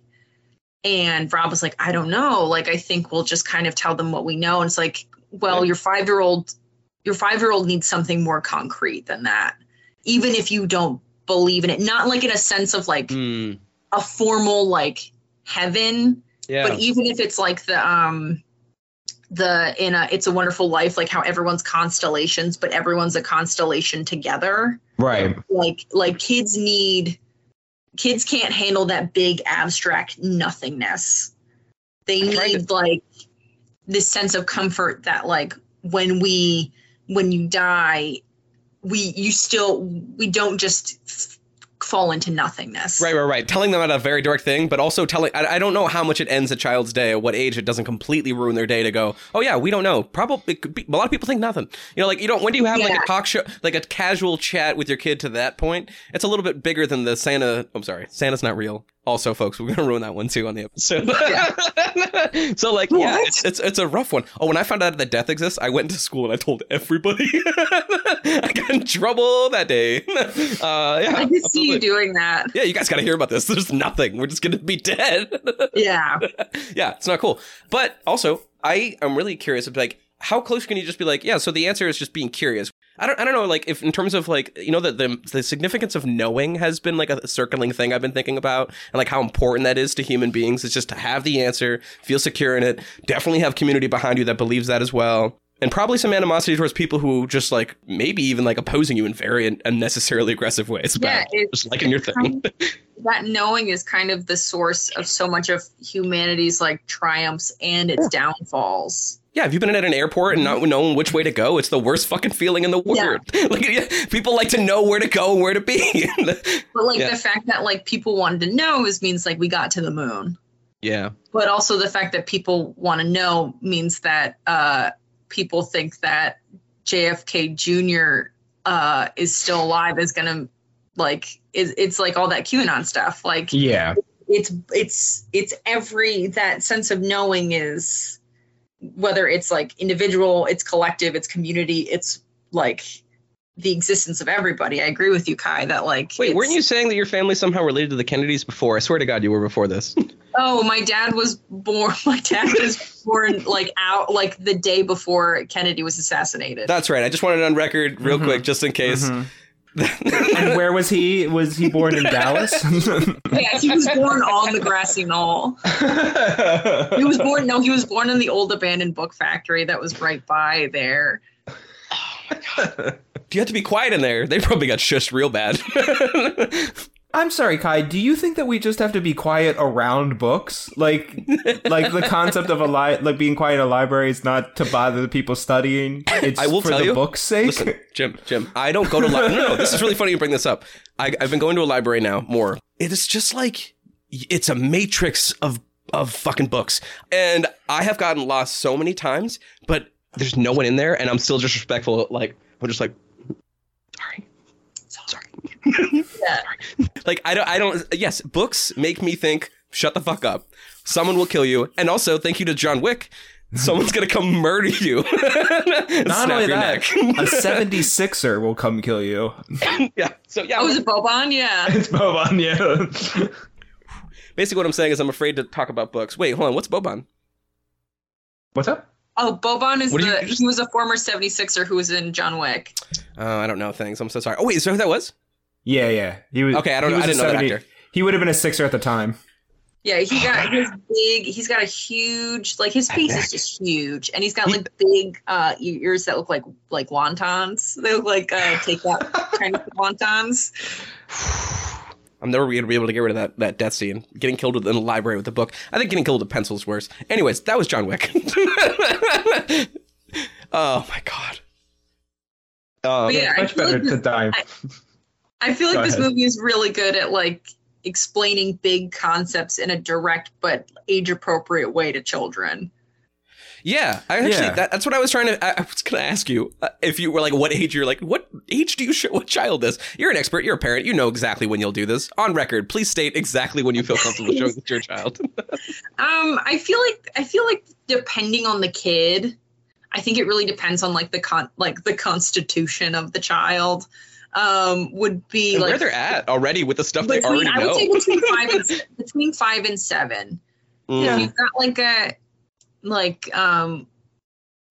and rob was like i don't know like i think we'll just kind of tell them what we know and it's like well your five year old your five year old needs something more concrete than that even if you don't believe in it not like in a sense of like Hmm. a formal like heaven Yeah. but even if it's like the um the in a it's a wonderful life like how everyone's constellations but everyone's a constellation together Right. like like kids need kids can't handle that big abstract nothingness. They need like this sense of comfort that like when we when you die we you still we don't just fall into nothingness Right, right, right. Telling them at a very direct thing, but also telling. I, I don't know how much it ends a child's day, at what age it doesn't completely ruin their day to go. Oh yeah, we don't know. Probably it could be, a lot of people think nothing. You know, like you don't. When do you have like a talk show, like a casual chat with your kid to that point? It's a little bit bigger than the Santa. I'm sorry, Santa's not real. Also, folks, we're gonna ruin that one too on the episode. so, like, yeah, it's, it's it's a rough one. Oh, when I found out that death exists, I went to school and I told everybody. I got in trouble that day. Uh, yeah, i could see you doing that Yeah, you guys got to hear about this. There's nothing. We're just gonna be dead. yeah yeah, it's not cool. But also, I am really curious. Of like, how close can you just be? Like, yeah. So the answer is just being curious. I don't. I don't know. Like, if in terms of like, you know, the the, the significance of knowing has been like a circling thing I've been thinking about, and like how important that is to human beings. Is just to have the answer, feel secure in it. Definitely have community behind you that believes that as well. And probably some animosity towards people who just like maybe even like opposing you in very unnecessarily aggressive ways. Yeah, it's just liking your thing. kind that knowing is kind of the source of so much of humanity's like triumphs and its downfalls. Yeah, have you been at an airport and not knowing which way to go? It's the worst fucking feeling in the world. like, yeah, people like to know where to go and where to be. But like Yeah. the fact that like people wanted to know is means like we got to the moon. yeah, But also the fact that people want to know means that uh people think that JFK Jr. Uh, is still alive is gonna like is it's like all that QAnon stuff. Like Yeah. it's it's it's every that sense of knowing is whether it's like individual, it's collective, it's community, it's like the existence of everybody. I agree with you, Kai, that like Wait, weren't you saying that your family somehow related to the Kennedys before? I swear to God, you were before this. Oh, my dad was born. My dad was born like out like the day before Kennedy was assassinated. That's right. I just wanted it on record, real quick, just in case. Mhm. And where was he? Was he born in Dallas? yeah, he was born on the grassy knoll. He was born. No, he was born in the old abandoned book factory that was right by there. You have to be quiet in there. They probably got shushed real bad. I'm sorry, Kai. Do you think that we just have to be quiet around books? Like, like the concept of a li- like being quiet in a library is not to bother the people studying. It's I will for tell the you- book's sake. Listen, Jim, Jim, I don't go to li- no, no. This is really funny you bring this up. I, I've been going to a library now more. It is just like it's a matrix of of fucking books, and I have gotten lost so many times. But there's no one in there, and I'm still just respectful. Like I'm just like, sorry, sorry. Yeah. Like I don't, I don't. Yes, books make me think. Shut the fuck up. Someone will kill you, and also thank you to John Wick. Someone's gonna come murder you. Not Snap only your that, neck. a 76er will come kill you. yeah. So yeah. Oh, was it Boban? Yeah. it's Boban, yeah. Basically, what I'm saying is I'm afraid to talk about books. Wait, hold on. What's Boban? What's up? Oh, Boban is What the did you- you just- he was a former 76er who was in John Wick. Oh, I don't know things. I'm so sorry. Oh wait, is that who that was? Yeah, yeah. He was Okay, I don't he know. I didn't know that actor. He would have been a sixer at the time. Yeah, he got his big. He's got a huge, like his face is just huge, and he's got like big uh ears that look like like wontons. They look like uh take that kind of wontons. I'm never gonna be able to get rid of that that death scene. Getting killed with in a library with a book. I think getting killed with a pencil is worse. Anyways, that was John Wick. oh my god. Oh, yeah, Much better like to die. I feel like Go this ahead. movie is really good at like explaining big concepts in a direct but age appropriate way to children. Yeah, I actually Yeah. that, that's what I was trying to. I, I was gonna ask you uh, if you were like, what age you're like, what age do you show what child this? You're an expert. You're a parent. You know exactly when you'll do this. On record, please state exactly when you feel comfortable showing this to your child. Um, I feel like I feel like depending on the kid, I think it really depends on like the con like the constitution of the child. Um, would be And like where they're at already with the stuff they between, already I would know. say between five and between five and seven. Mm. If you've got like a like um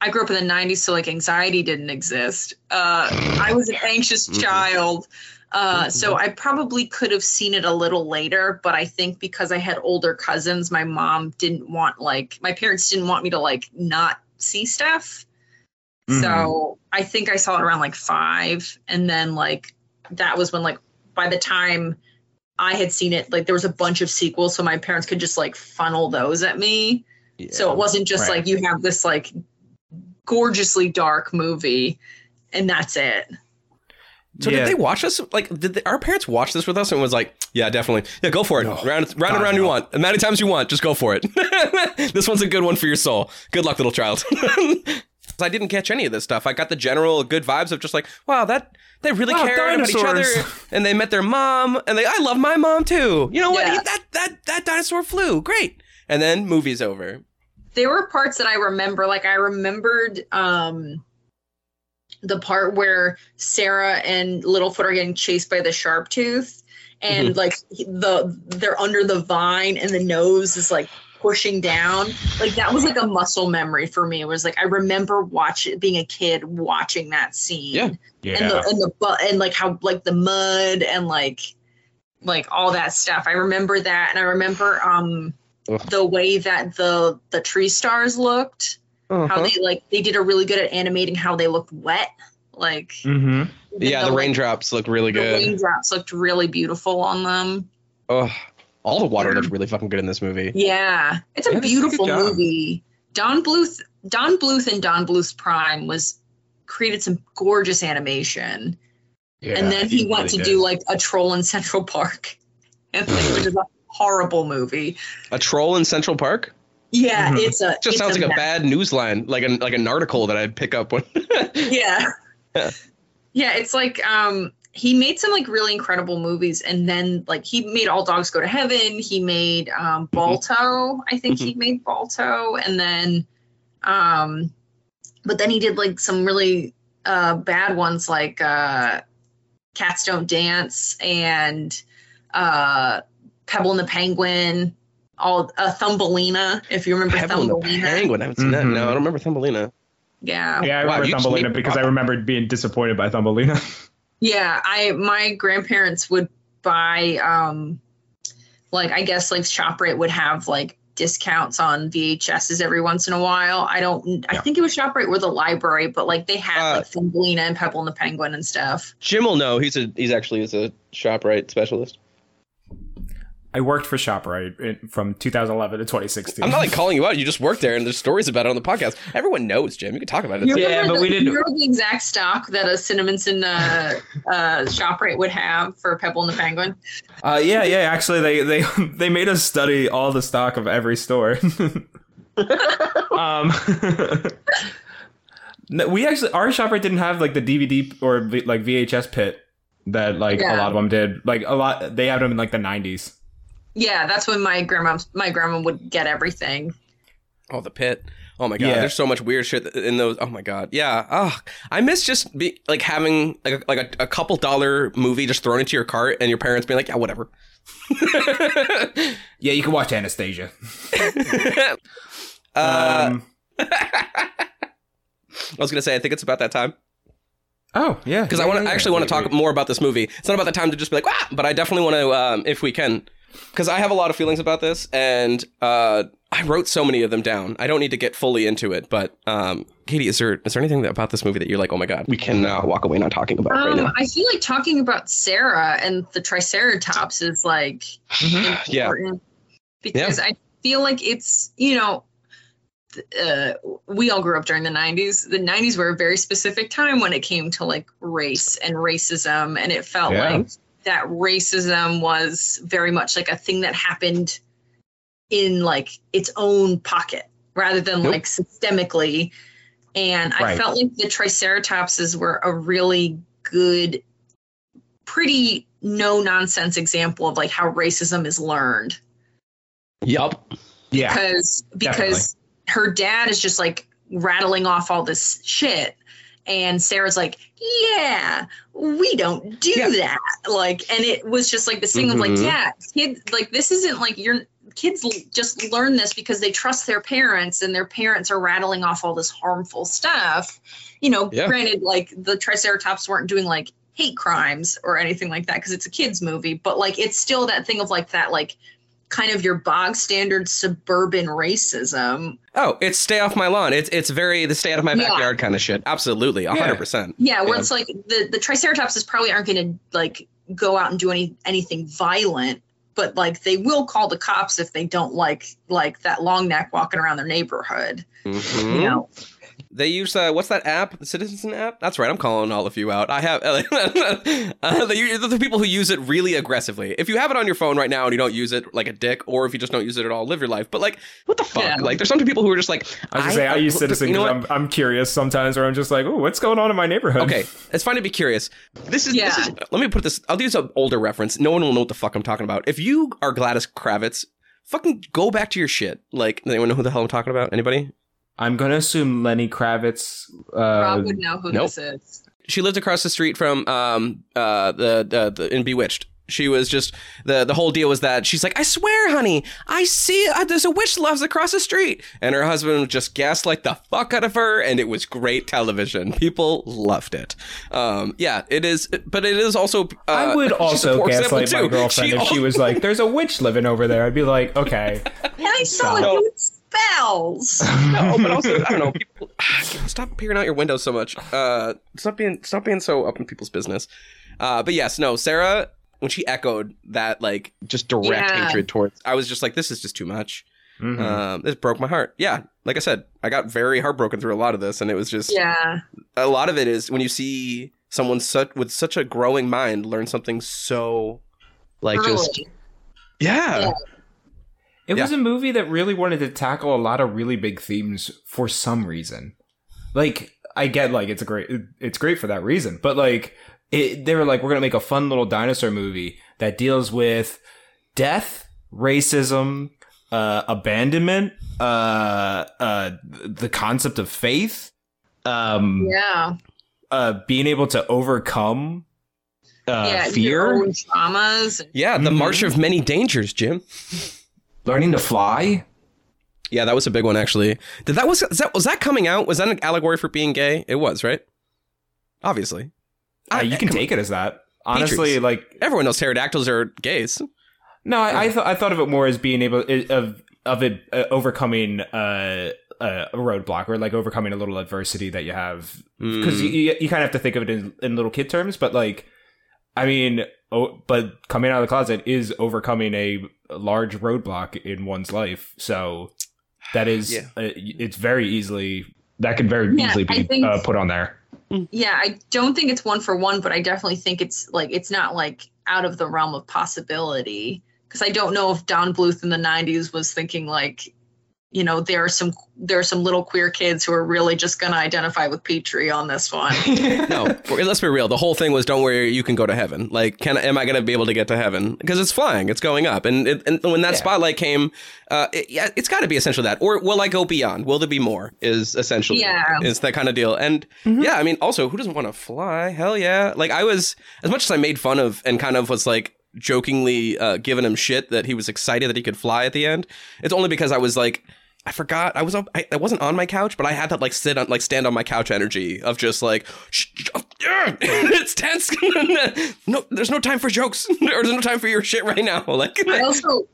I grew up in the 90s so like anxiety didn't exist. Uh I was an anxious Mhm. child. Uh so I probably could have seen it a little later, but I think because I had older cousins, my mom didn't want like my parents didn't want me to like not see stuff. Mm-hmm. So I think I saw it around like 5 and then like that was when like by the time I had seen it, like there was a bunch of sequels, so my parents could just like funnel those at me. So it wasn't just Right. like you have this like gorgeously dark movie and that's it. So yeah. did they watch this? Like, did they, our parents watch this with us and was like, "Yeah, definitely, yeah, go for it, No. round, round and God, round you want, as many times you want, just go for it. this one's a good one for your soul. Good luck, little child." I didn't catch any of this stuff. I got the general good vibes of just like, wow, that they really Wow, cared about each other, and they met their mom, and they, I love my mom too. You know what? Yeah. That that that dinosaur flew, great. And then movie's over. There were parts that I remember, like I remembered um the part where Cera and Littlefoot are getting chased by the sharp tooth and like the they're under the vine and the nose is like pushing down like that was like a muscle memory for me it was like i remember watching being a kid watching that scene Yeah. Yeah. and the and the bu- and like how like the mud and like like all that stuff. I remember that, and I remember um Ugh. the way that the the tree stars looked. How Uh-huh. they like they did a really good at animating how they looked wet. Like mm-hmm. Yeah, the like, raindrops look really The good. raindrops looked really beautiful on them. Oh, all the water looked really fucking good in this movie. Yeah, it's a Yeah, a beautiful job. movie. Don Bluth, Don Bluth, and Don Bluth's Prime was created some gorgeous animation. Yeah, and then he he went really to did. do like a troll in Central Park, and which is a horrible movie. A troll in Central Park. Yeah, Mhm. it's a It just it's sounds like a bad news line, like an like an article that I'd pick up when. yeah. Yeah. Yeah, it's like um he made some like really incredible movies and then like he made All Dogs Go to Heaven, he made um Balto, I think he made Balto and then um but then he did like some really uh bad ones like uh Cats Don't Dance and uh Pebble and the Penguin, all uh, Thumbelina, if you remember Pebble and the Thumbelina. Penguin. I haven't seen that. No, I don't remember Thumbelina. Yeah. Yeah, I Wow, remember you Thumbelina made- because I remembered being disappointed by Thumbelina. Yeah, I my grandparents would buy um like I guess like ShopRite would have like discounts on VHSs every once in a while. I don't I Yeah. think it was ShopRite or the library, but like they had Uh, like Thumbelina and Pebble and the Penguin and stuff. Jim will know. He's a he's actually is a Shoprite specialist. I worked for ShopRite in, from 2011 to 2016. I'm not like calling you out. You just worked there, and there's stories about it on the podcast. Everyone knows, Jim. You can talk about it. You Yeah, remember but the, we didn't- You remember the exact stock that a Cinnaminson uh, uh, ShopRite would have for Pebble and the Penguin? Uh, yeah, yeah. Actually, they they they made us study all the stock of every store. um, No, we actually our ShopRite didn't have like the DVD or v, like VHS pit that like a lot of them did. Like a lot, they had them in like the 90s. Yeah, that's when my grandma my grandma would get everything. Oh, the pit. Oh my god, Yeah. there's so much weird shit in those. Oh my god, yeah. Oh, I miss just be like having like a, like a, a couple dollar movie just thrown into your cart and your parents being like, yeah, whatever. Yeah, you can watch Anastasia. uh, Um, I was gonna say, I think it's about that time oh yeah, because yeah, I want to yeah, I yeah. actually want to talk wait. more about this movie. It's not about the time to just be like, ah, but I definitely want to, um, if we can, because I have a lot of feelings about this, and uh, I wrote so many of them down. I don't need to get fully into it, but um, Katie, is there is there anything about this movie that you're like, oh my god, we can uh, walk away not talking about right Um, now? I feel like talking about Cera and the Triceratops is like Yeah. important because I feel like it's you know uh, we all grew up during the 90s the 90s were a very specific time when it came to like race and racism and it felt Yeah. like that racism was very much like a thing that happened in like its own pocket rather than Nope. like systemically. And i felt like the triceratopses were a really good pretty no nonsense example of like how racism is learned. Yep. yeah, because because her dad is just like rattling off all this shit and Cera's like, "Yeah, we don't do Yeah. that." Like and it was just like this thing of like, Mhm. "Yeah, kids like this isn't like you're kids just learn this because they trust their parents and their parents are rattling off all this harmful stuff." You know, Yeah. granted like the triceratops weren't doing like hate crimes or anything like that because it's a kids movie, but like it's still that thing of like that like kind of your bog standard suburban racism. Oh, it's stay off my lawn. It's it's very the stay out of my Yeah. backyard kind of shit. Absolutely, hundred percent. Yeah, where Yeah. it's like the the triceratopses probably aren't going to like go out and do any anything violent, but like they will call the cops if they don't like like that long neck walking around their neighborhood. Mm-hmm. You know, They use uh, what's that app? The Citizen app. That's right. I'm calling all of you out. I have uh, the, the people who use it really aggressively. If you have it on your phone right now and you don't use it like a dick, or if you just don't use it at all, live your life. But like, what the fuck? Yeah. Like, there's some people who are just like, I was gonna say I, use Citizen You know because? I'm I'm curious sometimes, where I'm just like, oh, what's going on in my neighborhood? Okay, it's fine to be curious. This is, this is let me put this. I'll use an older reference. No one will know what the fuck I'm talking about. If you are Gladys Kravitz, fucking go back to your shit. Like, anyone know who the hell I'm talking about? Anybody? I'm gonna assume Lenny Kravitz. Uh, Rob would know who nope. this is. she lived across the street from um uh the, the the in Bewitched. She was just the the whole deal was that she's like, I swear, honey, I see uh, there's a witch lives across the street, and her husband would just gaslight the fuck out of her, and it was great television. People loved it. Um, yeah, it is, but it is also. Uh, I would also supports them, gaslight my too. girlfriend if she was like, "There's a witch living over there." I'd be like, "Okay." And I saw No. it do spells. no, but also I don't know. People, stop peering out your window so much. Uh, stop being stop being so up in people's business. Uh, but yes, no, Cera when she echoed that like just direct Yeah. hatred towards, I was just like, this is just too much. Mhm. Um, this broke my heart. Yeah, like I said, I got very heartbroken through a lot of this, and it was just Yeah. a lot of it is when you see someone such with such a growing mind learn something so like just yeah. Yeah. It Yeah. was a movie that really wanted to tackle a lot of really big themes for some reason. Like I get like it's a great it's great for that reason, but like it, they were like we're going to make a fun little dinosaur movie that deals with death, racism, uh abandonment, uh uh the concept of faith, um Yeah. uh being able to overcome uh yeah. Your fear, own traumas. Yeah, the Mhm. March of Many Dangers, Jim. Learning to fly. Yeah, that was a big one actually. Did that was that was that coming out? Was that an allegory for being gay? It was, right? Obviously. Uh, I- you can take it as that. Honestly, Patriots. like Everyone knows pterodactyls are gays. no, I I, th- I thought of it more as being able of of it uh, overcoming uh, a roadblock or like overcoming a little adversity that you have because Mm. you, you, you kind of have to think of it in, in little kid terms, but like I mean, oh, but coming out of the closet is overcoming a large roadblock in one's life, so that is Yeah. uh, it's very easily That could very Yeah, easily be think- uh, put on there. Yeah, I don't think it's one for one, but I definitely think it's like it's not like out of the realm of possibility. Because I don't know if Don Bluth in the '90s was thinking like, you know, there are some there are some little queer kids who are really just gonna identify with Petrie on this one. no, let's be real. The whole thing was, "Don't worry, you can go to heaven." Like, can am I going to be able to get to heaven? Because it's flying, it's going up, and it, and when that Yeah. spotlight came, uh, it, yeah, it's got to be essentially that. Or will I go beyond? Will there be more? Is essentially Yeah. it's that kind of deal. And yeah, I mean, also, who doesn't want to fly? Hell yeah! Like I was, as much as I made fun of and kind of was like jokingly uh, giving him shit that he was excited that he could fly at the end. It's only because I was like. I forgot. I was up. I, I wasn't on my couch, but I had that like sit on, like stand on my couch energy of just like, shh, shh, oh, it's tense. no, there's no time for jokes. There's no time for your shit right now. Like, I also,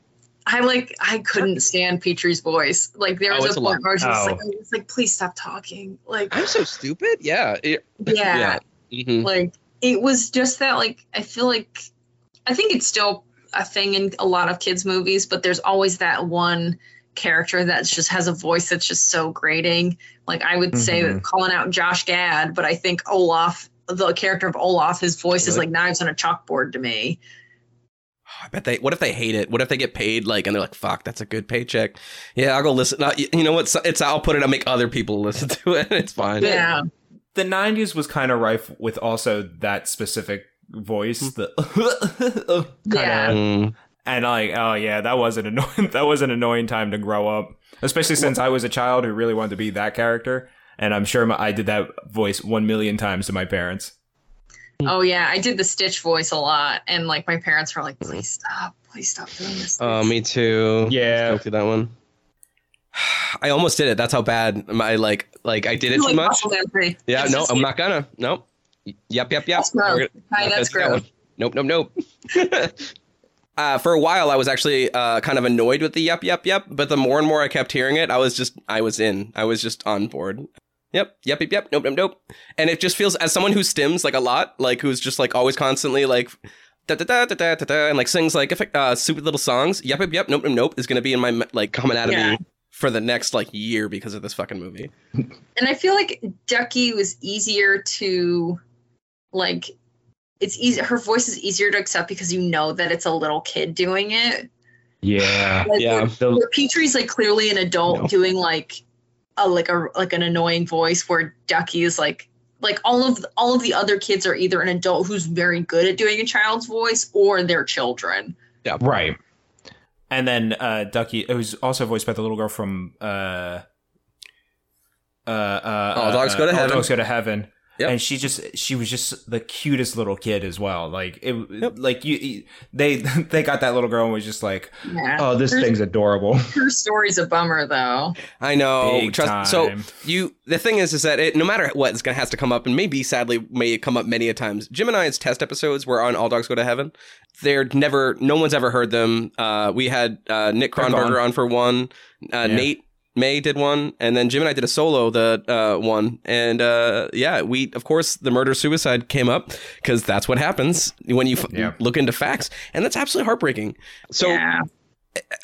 I like, I couldn't stand Petrie's voice. Like there Oh, was it's a a lot. point where I was just Oh. like, I was like, please stop talking. Like, I'm so stupid. Yeah. It- yeah, Mhm. like it was just that. Like I feel like, I think it's still a thing in a lot of kids' movies, but there's always that one character that just has a voice that's just so grating. Like I would say Mhm. that calling out Josh Gad, but I think Olaf, the character of Olaf, his voice is like knives on a chalkboard to me. I bet they. What if they hate it? What if they get paid like, and they're like, "Fuck, that's a good paycheck." Yeah, I'll go listen. Not, you know what? It's, it's I'll put it. I'll make other people listen to it. It's fine. Yeah. the 90s was kind of rife with also that specific voice the kind Yeah. of Mm. And like oh yeah that was an annoying that was an annoying time to grow up especially since i was a child who really wanted to be that character and i'm sure my, i did that voice one million times to my parents Oh yeah, I did the Stitch voice a lot, and like my parents were like, "Please stop, please stop doing this." Oh, me too. Yeah. Don't that one. I almost did it. That's how bad my like like I did it You too like much. Yeah, It's no, I'm not gonna. Nope. Yep, yep, yep. That's gross. Gonna- Hi, that's gonna that Nope, nope, nope. uh, for a while, I was actually uh, kind of annoyed with the yep, yep, yep. But the more and more I kept hearing it, I was just, I was in. I was just on board. Yep, yep, yep, yep. Nope, nope, nope. And it just feels as someone who stims like a lot, like who's just like always constantly like. Da, da, da, da, da, da, da, and like sings like uh, stupid little songs. Yep, yep, yep. Nope, nope, nope. Is gonna be in my like coming out of Yeah. me for the next like year because of this fucking movie. And I feel like Ducky was easier to, like, it's easy. Her voice is easier to accept because you know that it's a little kid doing it. Yeah. Like, Yeah. where- The- where Petrie's like clearly an adult No. doing like a like a like an annoying voice where Ducky is like like all of all of the other kids are either an adult who's very good at doing a child's voice or they're children. Yeah. Right. and then uh ducky it was also voiced by the little girl from uh uh, uh, All Dogs uh, Go to All Heaven. Dogs Go to Heaven. Yep. And she just she was just the cutest little kid as well. Like it Yep. like you you- they they got that little girl and was just like Yeah. Oh, this Her- thing's adorable. Her story's a bummer though. I know. Big Trust. So you, the thing is, is that it, no matter what, it's gonna has to come up, and maybe sadly may come up many a times. Jim and I's test episodes were on All Dogs Go to Heaven. They're never, no one's ever heard them. Uh, we had uh, Nick They're Kronberger on for one. Uh, Nate May did one, and then Jim and I did a solo the uh, one, and uh, yeah, we of course the murder suicide came up because that's what happens when you f- Yeah. look into facts, and that's absolutely heartbreaking. So yeah.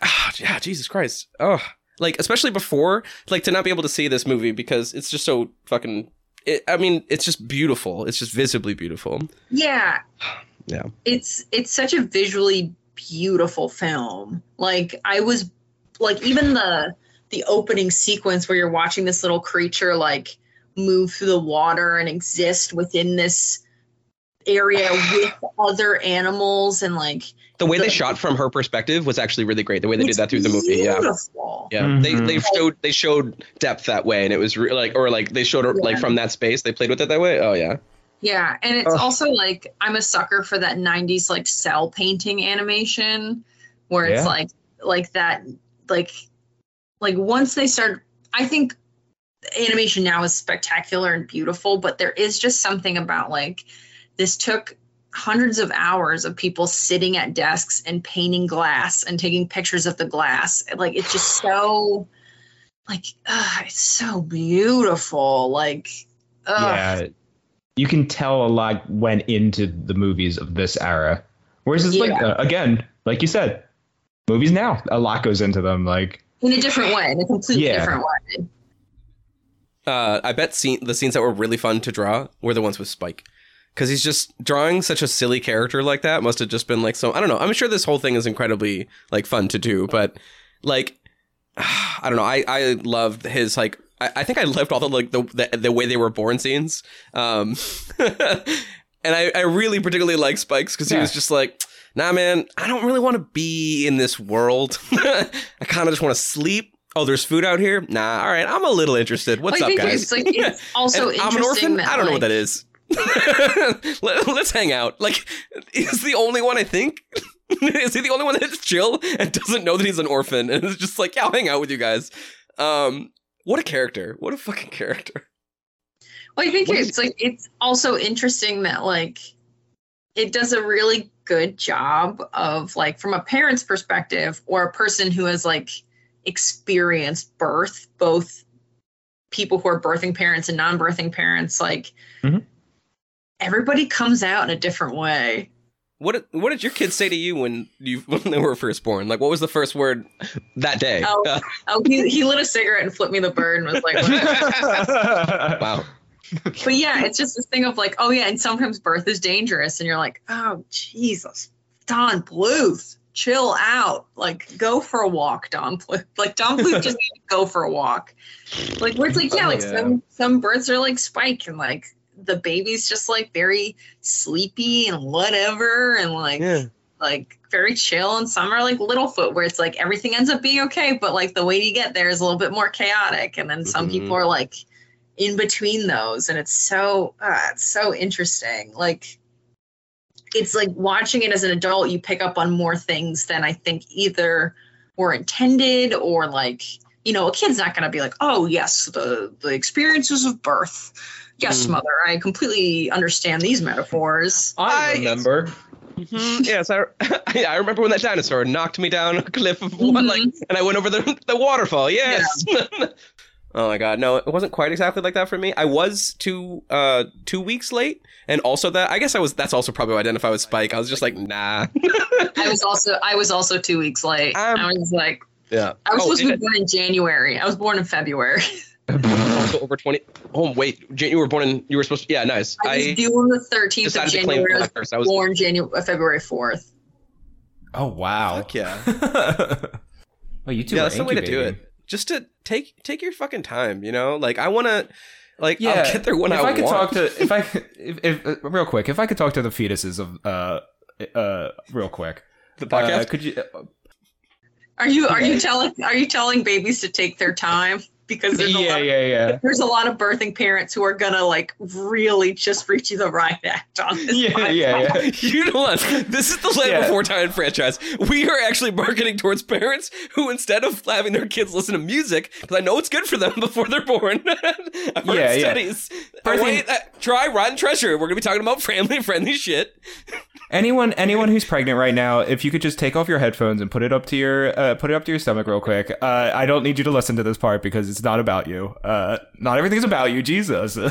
ah, yeah, Jesus Christ. Oh, like especially before, like to not be able to see this movie because it's just so fucking. It, I mean, it's just beautiful. It's just visibly beautiful. Yeah. Yeah. It's it's such a visually beautiful film. Like I was like even the the opening sequence where you're watching this little creature like move through the water and exist within this area with other animals and like The way they shot from her perspective was actually really great. The way they did that through the movie, yeah. beautiful. Yeah, they, Mhm. they showed they showed depth that way, and it was re- like or like they showed her like from that space. They played with it that way. Oh yeah, Yeah, and it's Ugh. also like I'm a sucker for that '90s like cell painting animation, where it's Yeah. like like that like like once they start. I think animation now is spectacular and beautiful, but there is just something about like this took hundreds of hours of people sitting at desks and painting glass and taking pictures of the glass. Like it's just so like ugh, it's so beautiful. Like ugh. yeah, you can tell a lot went into the movies of this era. Whereas it's like uh, again, like you said, movies now a lot goes into them. Like in a different way, in a completely Yeah. different way. uh, I bet scene, the scenes that were really fun to draw were the ones with Spike, because he's just drawing such a silly character like that. Must have just been like so. I don't know. I'm sure this whole thing is incredibly like fun to do, but like I don't know. I I loved his like. I, I think I loved all the like the, the the way they were born scenes. Um, and I I really particularly like Spikes because he Yeah. was just like. Nah, man, I don't really want to be in this world. I kind of just want to sleep. Oh, there's food out here. Nah, all right, I'm a little interested. What's I up, think guys? it's like it's also I'm an orphan. that I don't know what that is. Let, us hang out. Like, he's the only one I think. is he the only one that's chill and doesn't know that he's an orphan and is just like, yeah, I'll hang out with you guys. Um, what a character! What a fucking character! Well, I think What is- it's like it's also interesting that like it does a really good job of like from a parent's perspective or a person who has like experienced birth, both people who are birthing parents and non-birthing parents, like Mhm. everybody comes out in a different way. What did, what did your kids say to you when you when they were first born? Like, what was the first word that day? Oh. Oh, he, he lit a cigarette and flipped me the bird and was like, wow. But yeah, it's just this thing of like, oh yeah, and sometimes birth is dangerous, and you're like, oh Jesus, Don Bluth, chill out, like go for a walk, Don Bluth. Like Don Bluth just need to go for a walk. Like where it's like, yeah, Oh, like yeah. some some births are like Spike, and like the baby's just like very sleepy and whatever, and like Yeah. like very chill, and some are like Littlefoot, where it's like everything ends up being okay, but like the way you get there is a little bit more chaotic, and then some Mhm. people are like in between those, and it's so uh, it's so interesting. Like it's like watching it as an adult, you pick up on more things than I think either were intended or like you know a kid's not going to be like, oh yes, the the experiences of birth. Yes, Mm. mother, I completely understand these metaphors. I I- remember. Mhm, yes, I, I remember when that dinosaur knocked me down a cliff of what, like, and I went over the the waterfall. Yes. oh my god, no, it wasn't quite exactly like that for me. I was two uh two weeks late, and also that I guess I was. That's also probably why I identify with Spike. I was just like, nah. I was also I was also two weeks late. Um, I was like Yeah. I was Oh, supposed to and be born in January. I was born in February. also over twenty. Oh wait, Jan- you were born in. You were supposed. to... Yeah, nice. I was I due on the 13th of decided to claim January. I was I was. born January, uh, February 4th. Oh wow. Fuck yeah. well, you two yeah, are that's the way to do incubating. it. Just to take take your fucking time, you know. Like I want to, like Yeah, I'll get there when if I, I, could want. talk to if I could- if, if uh, real quick if I could talk to the fetuses of uh uh real quick the uh, podcast. could you uh, Are you are you telling are you telling babies to take their time because there's a Yeah, lot yeah, yeah. there's a lot of birthing parents who are gonna like really just reach you the right act on this. Yeah, podcast. yeah, yeah. you know what? This is the Land Yeah. Before Time franchise. We are actually marketing towards parents who, instead of having their kids listen to music, because I know it's good for them before they're born. I've heard Yeah, yeah. studies. I Birthing- wait, uh, try Rotten Treasure. We're gonna be talking about family-friendly shit. Anyone anyone who's pregnant right now if you could just take off your headphones and put it up to your uh, put it up to your stomach real quick uh, I don't need you to listen to this part because it's not about you uh, not everything's about you Jesus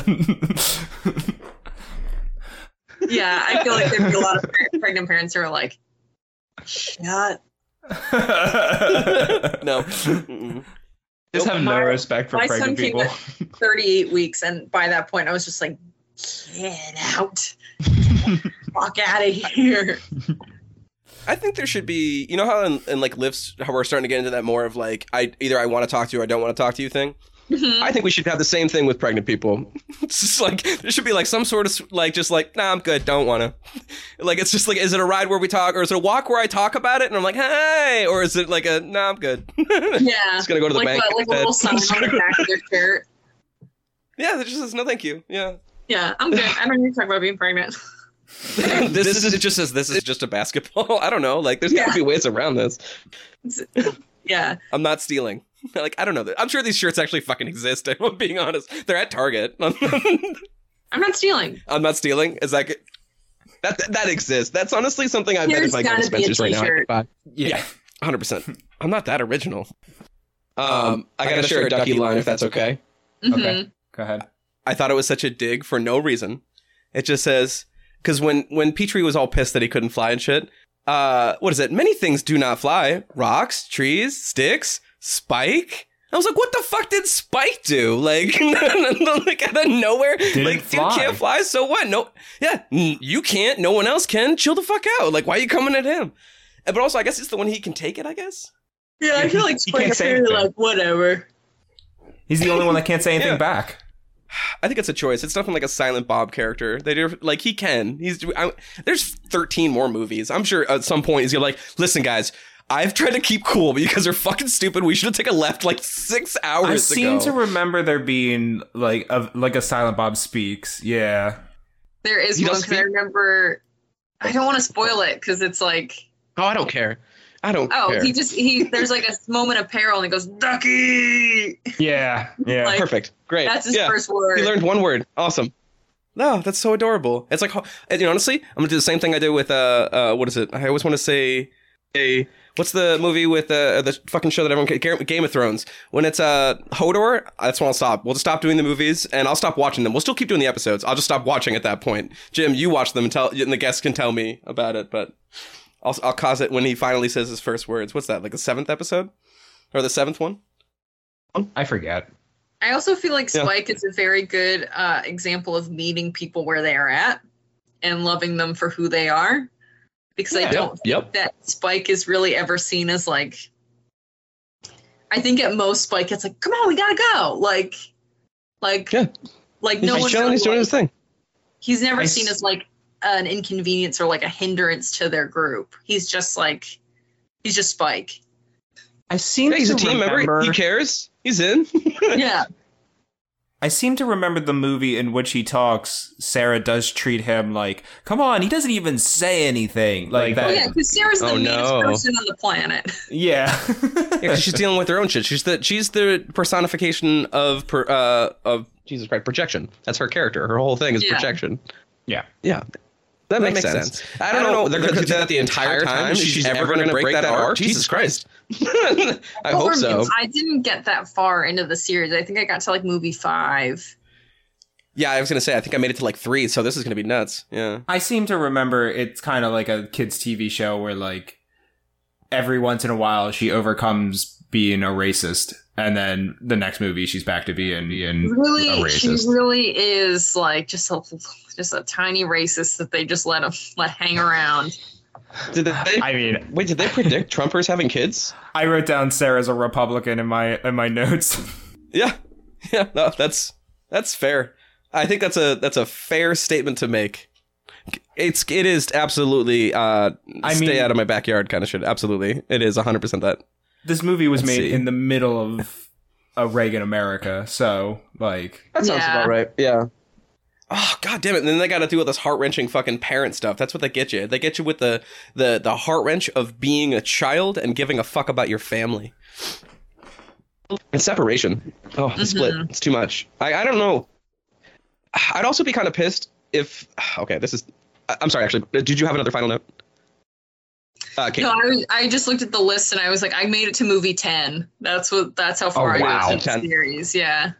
Yeah, I feel like there'd be a lot of pregnant parents who are like, shut. No. Mm-mm. Just have no My- respect for my son pregnant came people. 38 weeks, and by that point, I was just like, get out, walk out of here. I think there should be, you know how in, in like lifts, how we're starting to get into that more of like, I either I want to talk to you or I don't want to talk to you thing. Mhm. I think we should have the same thing with pregnant people. It's just like there should be like some sort of like just like nah, I'm good, don't want to. Like it's just like is it a ride where we talk or is it a walk where I talk about it and I'm like hey or is it like a nah, I'm good. yeah. Just gonna go to the like bank. Like a little sign on the back of their shirt. yeah, it just says no, thank you. Yeah, Yeah, I'm good. I don't need to talk about being pregnant. this, is it just says this is just a basketball. I don't know. Like there's gotta Yeah. be ways around this. Yeah. I'm not stealing. Like I don't know. I'm sure these shirts actually fucking exist. I'm being honest. They're at Target. I'm not stealing. I'm not stealing. Is that good? That, that that exists. That's honestly something I bet There's if I go to gotta a Spencer's right now, I t-shirt. Yeah. Hundred percent. I'm not that original. Um, Um, I gotta share a ducky line if that's okay. Mhm. Okay. Go ahead. I thought it was such a dig for no reason. It just says because when when Petrie was all pissed that he couldn't fly and shit. Uh, what is it? Many things do not fly: rocks, trees, sticks, Spike. I was like, what the fuck did Spike do? Like, like out of nowhere, Didn't like fly. dude can't fly. So what? No, yeah, you can't. No one else can. Chill the fuck out. Like, why are you coming at him? But also, I guess it's the one he can take it. I guess. Yeah, I feel like He can't Spike is like whatever. He's the only one that can't say anything Yeah. back. I think it's a choice. It's nothing like a Silent Bob character. They do like he can. He's I, there's 13 more movies. I'm sure at some point he's gonna like, listen, guys. I've tried to keep cool, but you guys are fucking stupid. We should have taken a left like six hours I ago. seem to remember there being like a like a Silent Bob speaks. Yeah. There is He one does because I remember. I don't want to spoil it because it's like, oh, I don't care. I don't oh, care. he just he. There's like a moment of peril and he goes ducky. Yeah, yeah. Like, Perfect. Great. That's his yeah. first word. He learned one word. Awesome. No, that's so adorable. It's like, you know, honestly, I'm gonna do the same thing I did with uh, uh, what is it? I always want to say a what's the movie with uh, the fucking show that everyone Game of Thrones when it's uh Hodor. That's when I'll stop. We'll just stop doing the movies and I'll stop watching them. We'll still keep doing the episodes. I'll just stop watching at that point. Jim, you watch them and tell, and the guests can tell me about it. But I'll I'll cause it when he finally says his first words. What's that? Like the seventh episode or the seventh one? I forget. I also feel like Yeah. Spike is a very good uh, example of meeting people where they are at and loving them for who they are. Because I don't Yep. think that Spike is really ever seen as like. I think at most Spike it's like, come on, we gotta go. Like, like, Yeah. like He's no one's chilling. really He's doing like- his thing. He's never I seen s- as like an inconvenience or like a hindrance to their group. He's just like, he's just Spike. I seem Yeah, he's to a team member. He cares. He's in. Yeah. I seem to remember the movie in which he talks. Cera does treat him like, "Come on, he doesn't even say anything." Like, Like, that. Oh yeah, because Cera's the Oh, meanest no. person on the planet. Yeah. Yeah, 'cause she's dealing with her own shit. She's the she's the personification of per, uh of Jesus Christ projection. That's her character. Her whole thing is Yeah. projection. Yeah. Yeah. That, makes, sense. I don't, know. They're going to do that the entire time. She's, ever going to break that arc. Jesus Christ. I hope so. I didn't get that far into the series. I think I got to like movie five. Yeah, I was going to say. I think I made it to like three. So this is going to be nuts. Yeah. I seem to remember it's kind of like a kids' TV show where, like, every once in a while she overcomes being a racist, and then the next movie she's back to being being a Really, she really is like just a just a tiny racist that they just let him let hang around. Did they? I mean, wait, did they predict Trumpers having kids? I wrote down Cera's a Republican in my in my notes. Yeah. Yeah. No, that's that's fair. I think that's a that's a fair statement to make. It's it is absolutely uh I stay mean- out of my backyard kind of shit. Absolutely. It is 100% that. This movie was Let's made see. in the middle of a Reagan America, so like That sounds about right. Yeah. Oh god damn it! And then they got to do with this heart wrenching fucking parent stuff. That's what they get you. They get you with the the the heart wrench of being a child and giving a fuck about your family. And separation. Oh, the split. Mm-hmm. It's too much. I I don't know. I'd also be kind of pissed if. Okay, this is. I- I'm sorry. Actually, did you have another final note? Uh, No, I, was- I just looked at the list and I was like, I made it to movie ten. That's what. That's how far Oh, I wow. got in the series. Yeah.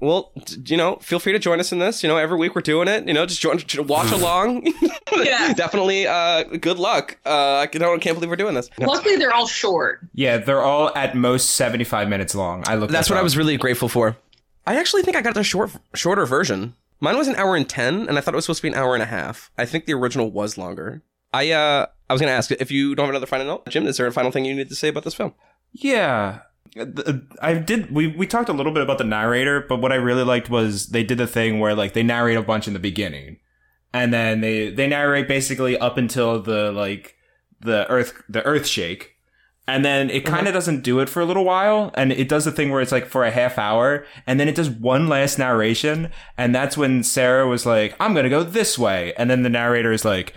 well, d- you know, feel free to join us in this. You know, every week we're doing it. You know, just join, j- watch along. Yeah. Definitely. Uh, good luck. Uh, I can't, I can't believe we're doing this. Luckily, they're all short. yeah, they're all at most seventy five minutes long. I looked. That's this what I was really grateful for. I actually think I got the short, shorter version. Mine was an hour and ten, and I thought it was supposed to be an hour and a half. I think the original was longer. I uh I was gonna ask if you don't have another final note, Jim. Is there a final thing you need to say about this film? Yeah. I did. We, we talked a little bit about the narrator, but what I really liked was they did the thing where like they narrate a bunch in the beginning, and then they they narrate basically up until the like the earth the earth shake, and then it kind of doesn't do it for a little while, and it does the thing where it's like for a half hour, and then it does one last narration, and that's when Cera was like, "I'm gonna go this way," and then the narrator is like.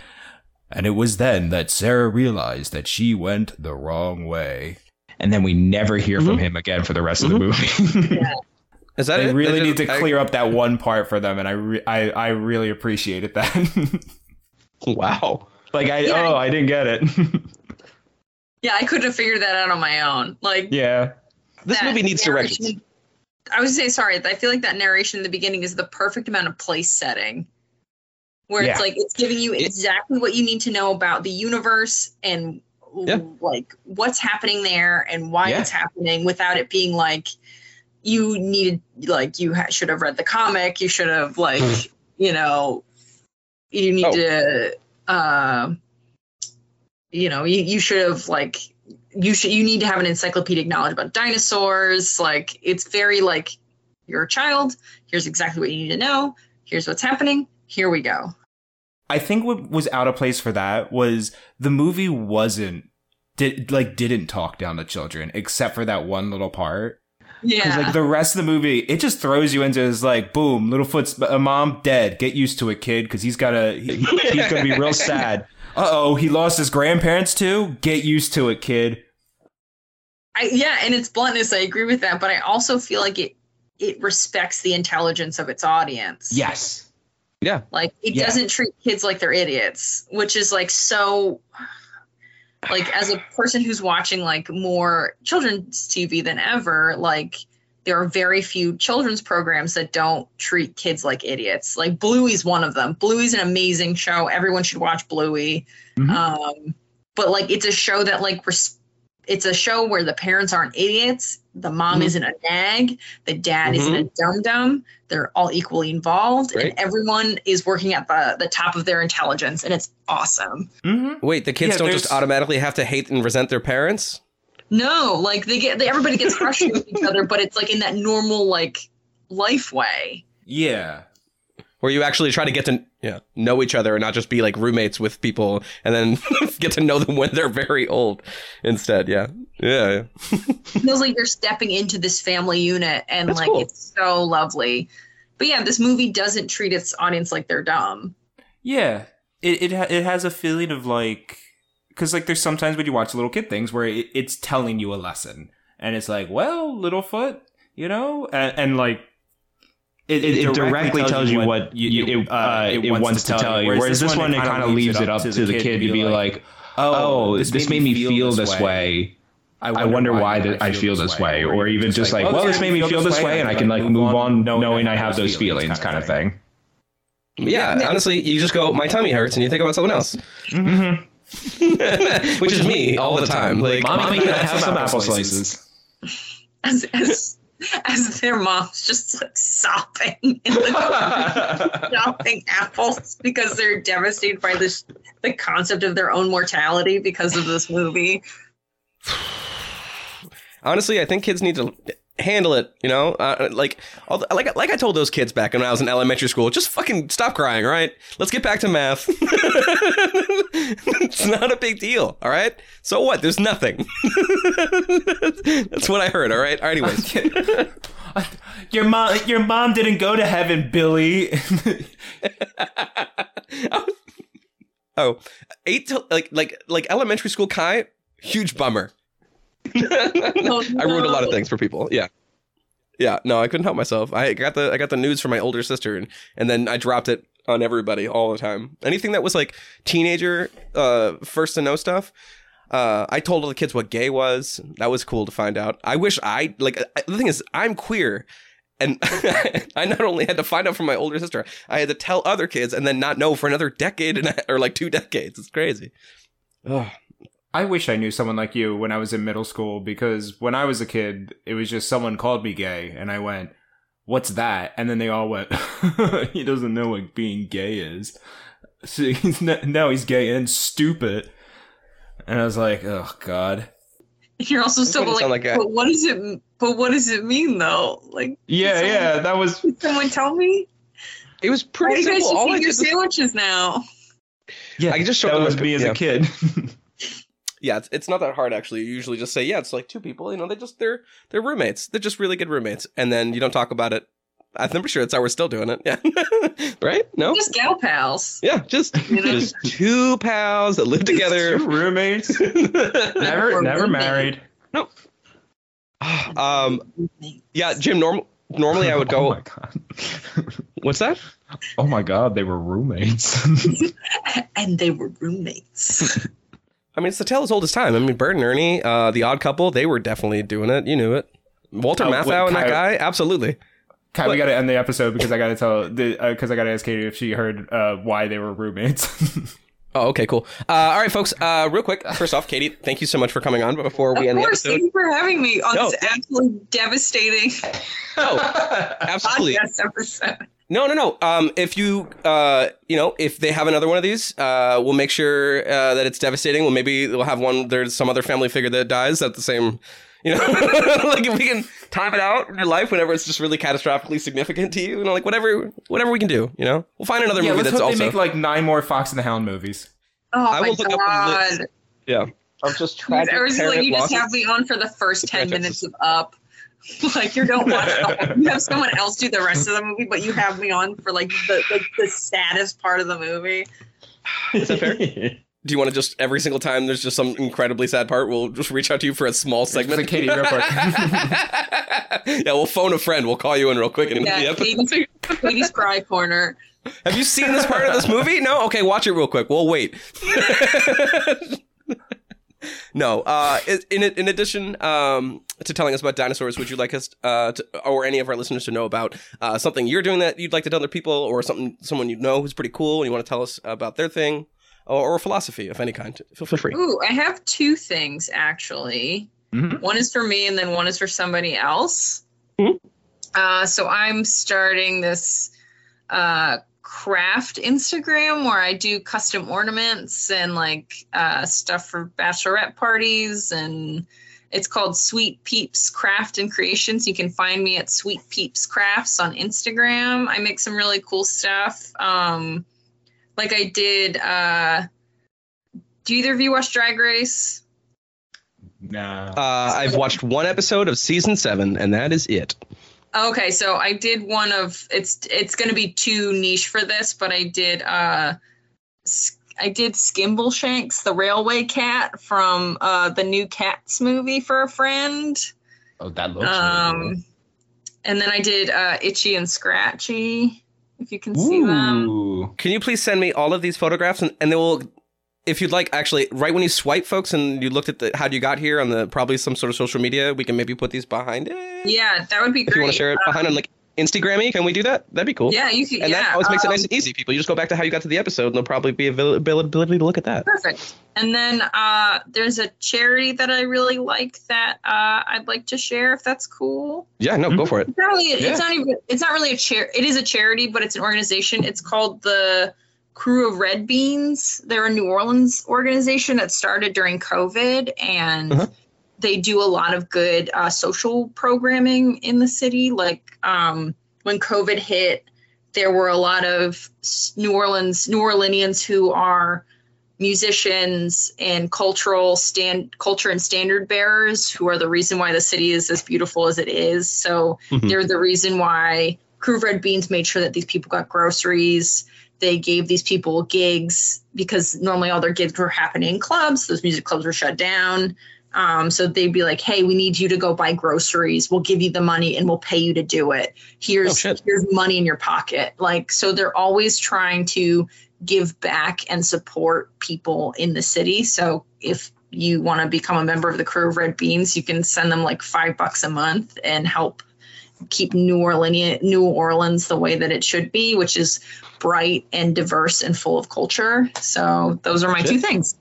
And it was then that Cera realized that she went the wrong way. And then we never hear from mm-hmm. him again for the rest of the mm-hmm. movie. Is that They it? really Is need it- to clear up that one part for them, and I re- I, I really appreciated that. I- wow. like I Yeah. oh I didn't get it. Yeah, I couldn't have figured that out on my own. Like yeah. This movie needs direction. I was gonna say sorry. I feel like that narration in the beginning is the perfect amount of place setting, where it's like it's giving you exactly what you need to know about the universe and Yeah. like what's happening there and why Yeah. it's happening, without it being like you needed like you ha- should have read the comic. You should have like you know you need Oh. to uh, you know you, you should have like you should you need to have an encyclopedic knowledge about dinosaurs like it's very like you're a child here's exactly what you need to know here's what's happening here we go I think what was out of place for that was the movie wasn't did like didn't talk down to children except for that one little part. Yeah like the rest of the movie, it just throws you into is like, boom, Littlefoot's a mom dead. Get used to it, kid, because he's got a. He, He's gonna be real sad. uh oh, he lost his grandparents too. Get used to it, kid. I, yeah and its bluntness i agree with that but i also feel like it it respects the intelligence of its audience Yes. Like it Yeah. doesn't treat kids like they're idiots, which is like so like as a person who's watching like more children's TV than ever, like there are very few children's programs that don't treat kids like idiots. Like Bluey's one of them. Bluey's an amazing show. Everyone should watch Bluey. Mhm. Um but like it's a show that like res- it's a show where the parents aren't idiots, the mom Mhm. isn't a nag, the dad isn't Mhm. a dum dum. They're all equally involved, Right. and everyone is working at the the top of their intelligence, and it's awesome. Mm-hmm. Wait, the kids Yeah, don't just automatically have to hate and resent their parents? No, like they get they, everybody gets frustrated with each other, but it's like in that normal like life way. Yeah. Where you actually try to get to yeah, know each other and not just be like roommates with people and then get to know them when they're very old instead. Yeah. Yeah. yeah. It feels like you're stepping into this family unit, and That's like cool. it's so lovely. But yeah, this movie doesn't treat its audience like they're dumb. Yeah, it it ha- it has a feeling of like because like there's sometimes when you watch little kid things where it, it's telling you a lesson, and it's like, well, Littlefoot, you know, and, and like It, it directly tells you what you, it, uh, it, wants to tell you. Whereas this one, it kind of leaves it up to the kid to be like, "Oh, this made me feel this way. I wonder why that I feel this way." Or even just like, "Well, this made me feel this way, and I can like move on knowing I have those feelings," kind of thing. Yeah, honestly, you just go, my tummy hurts, and you think about someone else. Which is me all the time. Like, Mommy, can I have some apple slices? As as as their mom's just like sobbing in the chopping apples because they're devastated by this the concept of their own mortality because of this movie. honestly, I think kids need to handle it. You know, uh, like, like, like I told those kids back when I was in elementary school, just fucking stop crying. All right, let's get back to math. it's not a big deal. All right. So what? There's nothing. That's what I heard. All right. All right. Anyways, your mom, your mom didn't go to heaven, Billy. oh, eight to like like like elementary school Kai, huge bummer. I ruined a lot of things for people. Yeah. Yeah, no, I couldn't help myself. I got the I got the news from my older sister and and then I dropped it on everybody all the time. Anything that was like teenager uh first to know stuff. Uh, I told all the kids what gay was. That was cool to find out. I wish I like I- the thing is I'm queer and I not only had to find out from my older sister, I had to tell other kids and then not know for another decade and or like two decades. It's crazy. Ugh. I wish I knew someone like you when I was in middle school because when I was a kid, it was just someone called me gay, and I went, "What's that?" And then they all went, "He doesn't know what being gay is." so he's n- no, he's gay and stupid. And I was like, oh god. You're also still like, sound like a- but what does it? But what does it mean though? Like, Yeah, someone- yeah, that was someone tell me? It was Why pretty do you guys just All I eat your did was, sandwiches now? yeah. I just showed that them was me as yeah. a kid. yeah, it's, it's not that hard actually. You usually just say, yeah, it's like two people. You know, they just they're they're roommates. They're just really good roommates, and then you don't talk about it. I'm pretty sure it's how we're still doing it. Yeah, right? No. Just gal pals. Yeah, just You know? just two pals that live together. Two roommates. never, Or never roommate. married. um, yeah, Jim. Norm- normally I would Oh go. my god. What's that? Oh my god, they were roommates. and they were roommates. I mean, it's the tale as old as time. I mean, Bert and Ernie, uh, the Odd Couple, they were definitely doing it. You knew it. Walter Oh, Matthau wait, and that Kyle- guy, absolutely. Kai, we got to end the episode because I got to tell because I got to ask Katie if she heard uh, why they were roommates. Oh, okay, cool. Uh, all right, folks. Uh, real quick, first off, Katie, thank you so much for coming on. But before we of end the episode, thank you for having me on No, this absolutely devastating oh, absolutely. podcast episode. No, no, no. Um, if you, uh, you know, if they have another one of these, uh, we'll make sure uh, that it's devastating. Well, maybe we'll have one. There's some other family figure that dies at the same. You know, like if we can time it out in your life whenever it's just really catastrophically significant to you, you know, like whatever, whatever we can do. You know, we'll find another yeah, movie let's that's hope also. they make like nine more Fox and the Hound movies. Oh I my will look up a list. god! yeah, of just tragic Or is it like parent you just losses. have me on for the first ten minutes of Up? like you don't watch Up. You have someone else do the rest of the movie, but you have me on for like the like the saddest part of the movie. Is that fair? Do you want to just every single time there's just some incredibly sad part, we'll just reach out to you for a small segment? Like Katie, real quick. yeah, we'll phone a friend. We'll call you in real quick. And Yeah, the. Katie's, Katie's cry corner. Have you seen this part of this movie? No? Okay, watch it real quick. We'll wait. No. Uh, in in addition um, to telling us about dinosaurs, would you like us uh, to, or any of our listeners to know about uh, something you're doing that you'd like to tell other people, or something someone you know who's pretty cool and you want to tell us about their thing, or, or philosophy of any kind? Feel feel free. Ooh, I have two things actually. Mhm. One is for me, and then one is for somebody else. Mhm. Uh, so I'm starting this uh, craft Instagram where I do custom ornaments and like uh, stuff for bachelorette parties, and it's called Sweet Peeps Craft and Creations. You can find me at Sweet Peeps Crafts on Instagram. I make some really cool stuff. Um, like I did. Uh, do either of you watch Drag Race? nah. Uh, I've watched one episode of season seven, and that is it. Okay, so I did one of it's it's going to be too niche for this, but I did uh s- I did Skimbleshanks, the railway cat from uh the new Cats movie for a friend. oh, that looks. really cool. Um and then I did uh Itchy and Scratchy, if you can see them. Can you please send me all of these photographs, and, and they will, if you'd like, actually, right when you swipe, folks, and you looked at the how you got here on the probably some sort of social media, we can maybe put these behind it. Yeah, that would be If you want to share it behind on like Instagrammy, can we do that? That'd be cool. yeah, you could And yeah. that always makes it um, nice and easy. People, you just go back to how you got to the episode, and there'll probably be avail- availability to look at that. Perfect. And then uh, there's a charity that I really like that uh, I'd like to share if that's cool. Yeah, no, go for it. It's not really. Yeah. It's not even. It's not really a chair. It is a charity, but it's an organization. It's called the Krewe of Red Beans. They're a New Orleans organization that started during COVID, and Uh-huh. they do a lot of good uh, social programming in the city. Like um, when COVID hit, there were a lot of New Orleans New Orleanians who are musicians and cultural stand culture and standard bearers who are the reason why the city is as beautiful as it is. So Mhm. they're the reason why Krewe of Red Beans made sure that these people got groceries. They gave these people gigs because normally all their gigs were happening in clubs. Those music clubs were shut down. Um, so they'd be like, "Hey, we need you to go buy groceries. We'll give you the money and we'll pay you to do it. Here's Oh, here's money in your pocket." Like, so they're always trying to give back and support people in the city. So if you want to become a member of the Krewe of Red Beans, you can send them like five bucks a month and help keep New Orleans New Orleans the way that it should be, which is bright and diverse and full of culture. So those are my two things.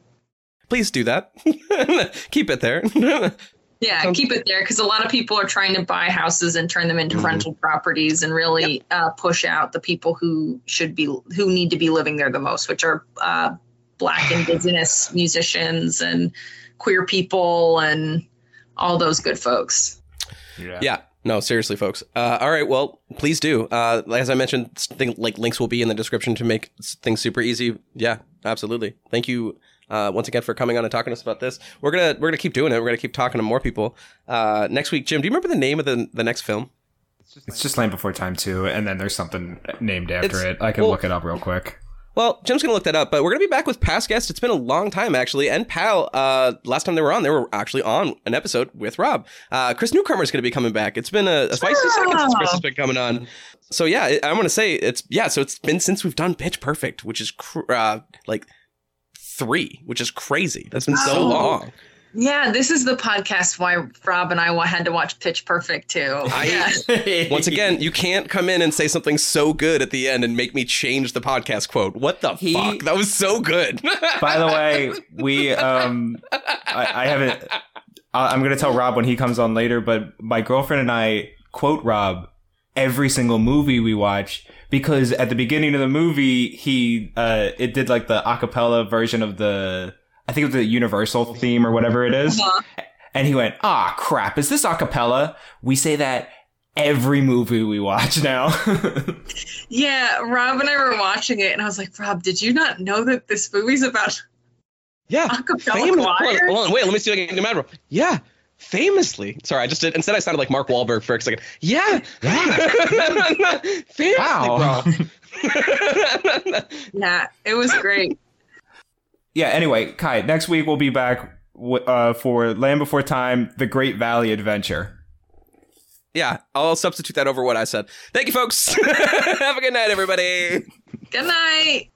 Please do that. Keep it there. Yeah, Sounds- keep it there because a lot of people are trying to buy houses and turn them into Mhm. rental properties and really uh, push out the people who should be who need to be living there the most, which are uh, Black, Indigenous musicians and queer people and all those good folks. Yeah. No, seriously, folks. Uh, all right, well, please do. Uh, as I mentioned, thing, like links will be in the description to make things super easy. Yeah, absolutely. Thank you uh, once again for coming on and talking to us about this. We're gonna we're gonna keep doing it. We're gonna keep talking to more people. Uh, next week, Jim, do you remember the name of the the next film? It's just Land Before Time too, and then there's something named after It's- it. I can well- look it up real quick. Well, Jim's gonna look that up, but we're gonna be back with past guests. It's been a long time actually, and Pal. Uh, last time they were on, they were actually on an episode with Rob. Uh, Chris Newcomer is gonna be coming back. It's been a, a spicy second since Chris has been coming on. So yeah, I- I'm gonna say it's yeah. So it's been since we've done Pitch Perfect, which is cr- uh, like three, which is crazy. That's been so Oh. long. Yeah, this is the podcast why Rob and I had to watch Pitch Perfect too. I- Once again, you can't come in and say something so good at the end and make me change the podcast quote. What the He- fuck? That was so good. By the way, we um, I, I haven't. I- I'm gonna tell Rob when he comes on later, but my girlfriend and I quote Rob every single movie we watch because at the beginning of the movie he uh it did like the acapella version of the I think it was the Universal theme or whatever it is. Uh-huh. And he went, ah, crap, is this acapella? We say that every movie we watch now. Yeah, Rob and I were watching it, and I was like, Rob, did you not know that this movie's about yeah. acapella Famous, hold, on, choir? hold on, wait, let me see if I can get mad. Yeah, famously. Sorry, I just did. Instead, I sounded like Mark Wahlberg for a second. Yeah, famously, Wow. bro. Yeah, it was great. Yeah, anyway, Kai, next week we'll be back w- uh, for Land Before Time, The Great Valley Adventure. yeah, I'll substitute that over what I said. Thank you, folks. Have a good night, everybody. Good night.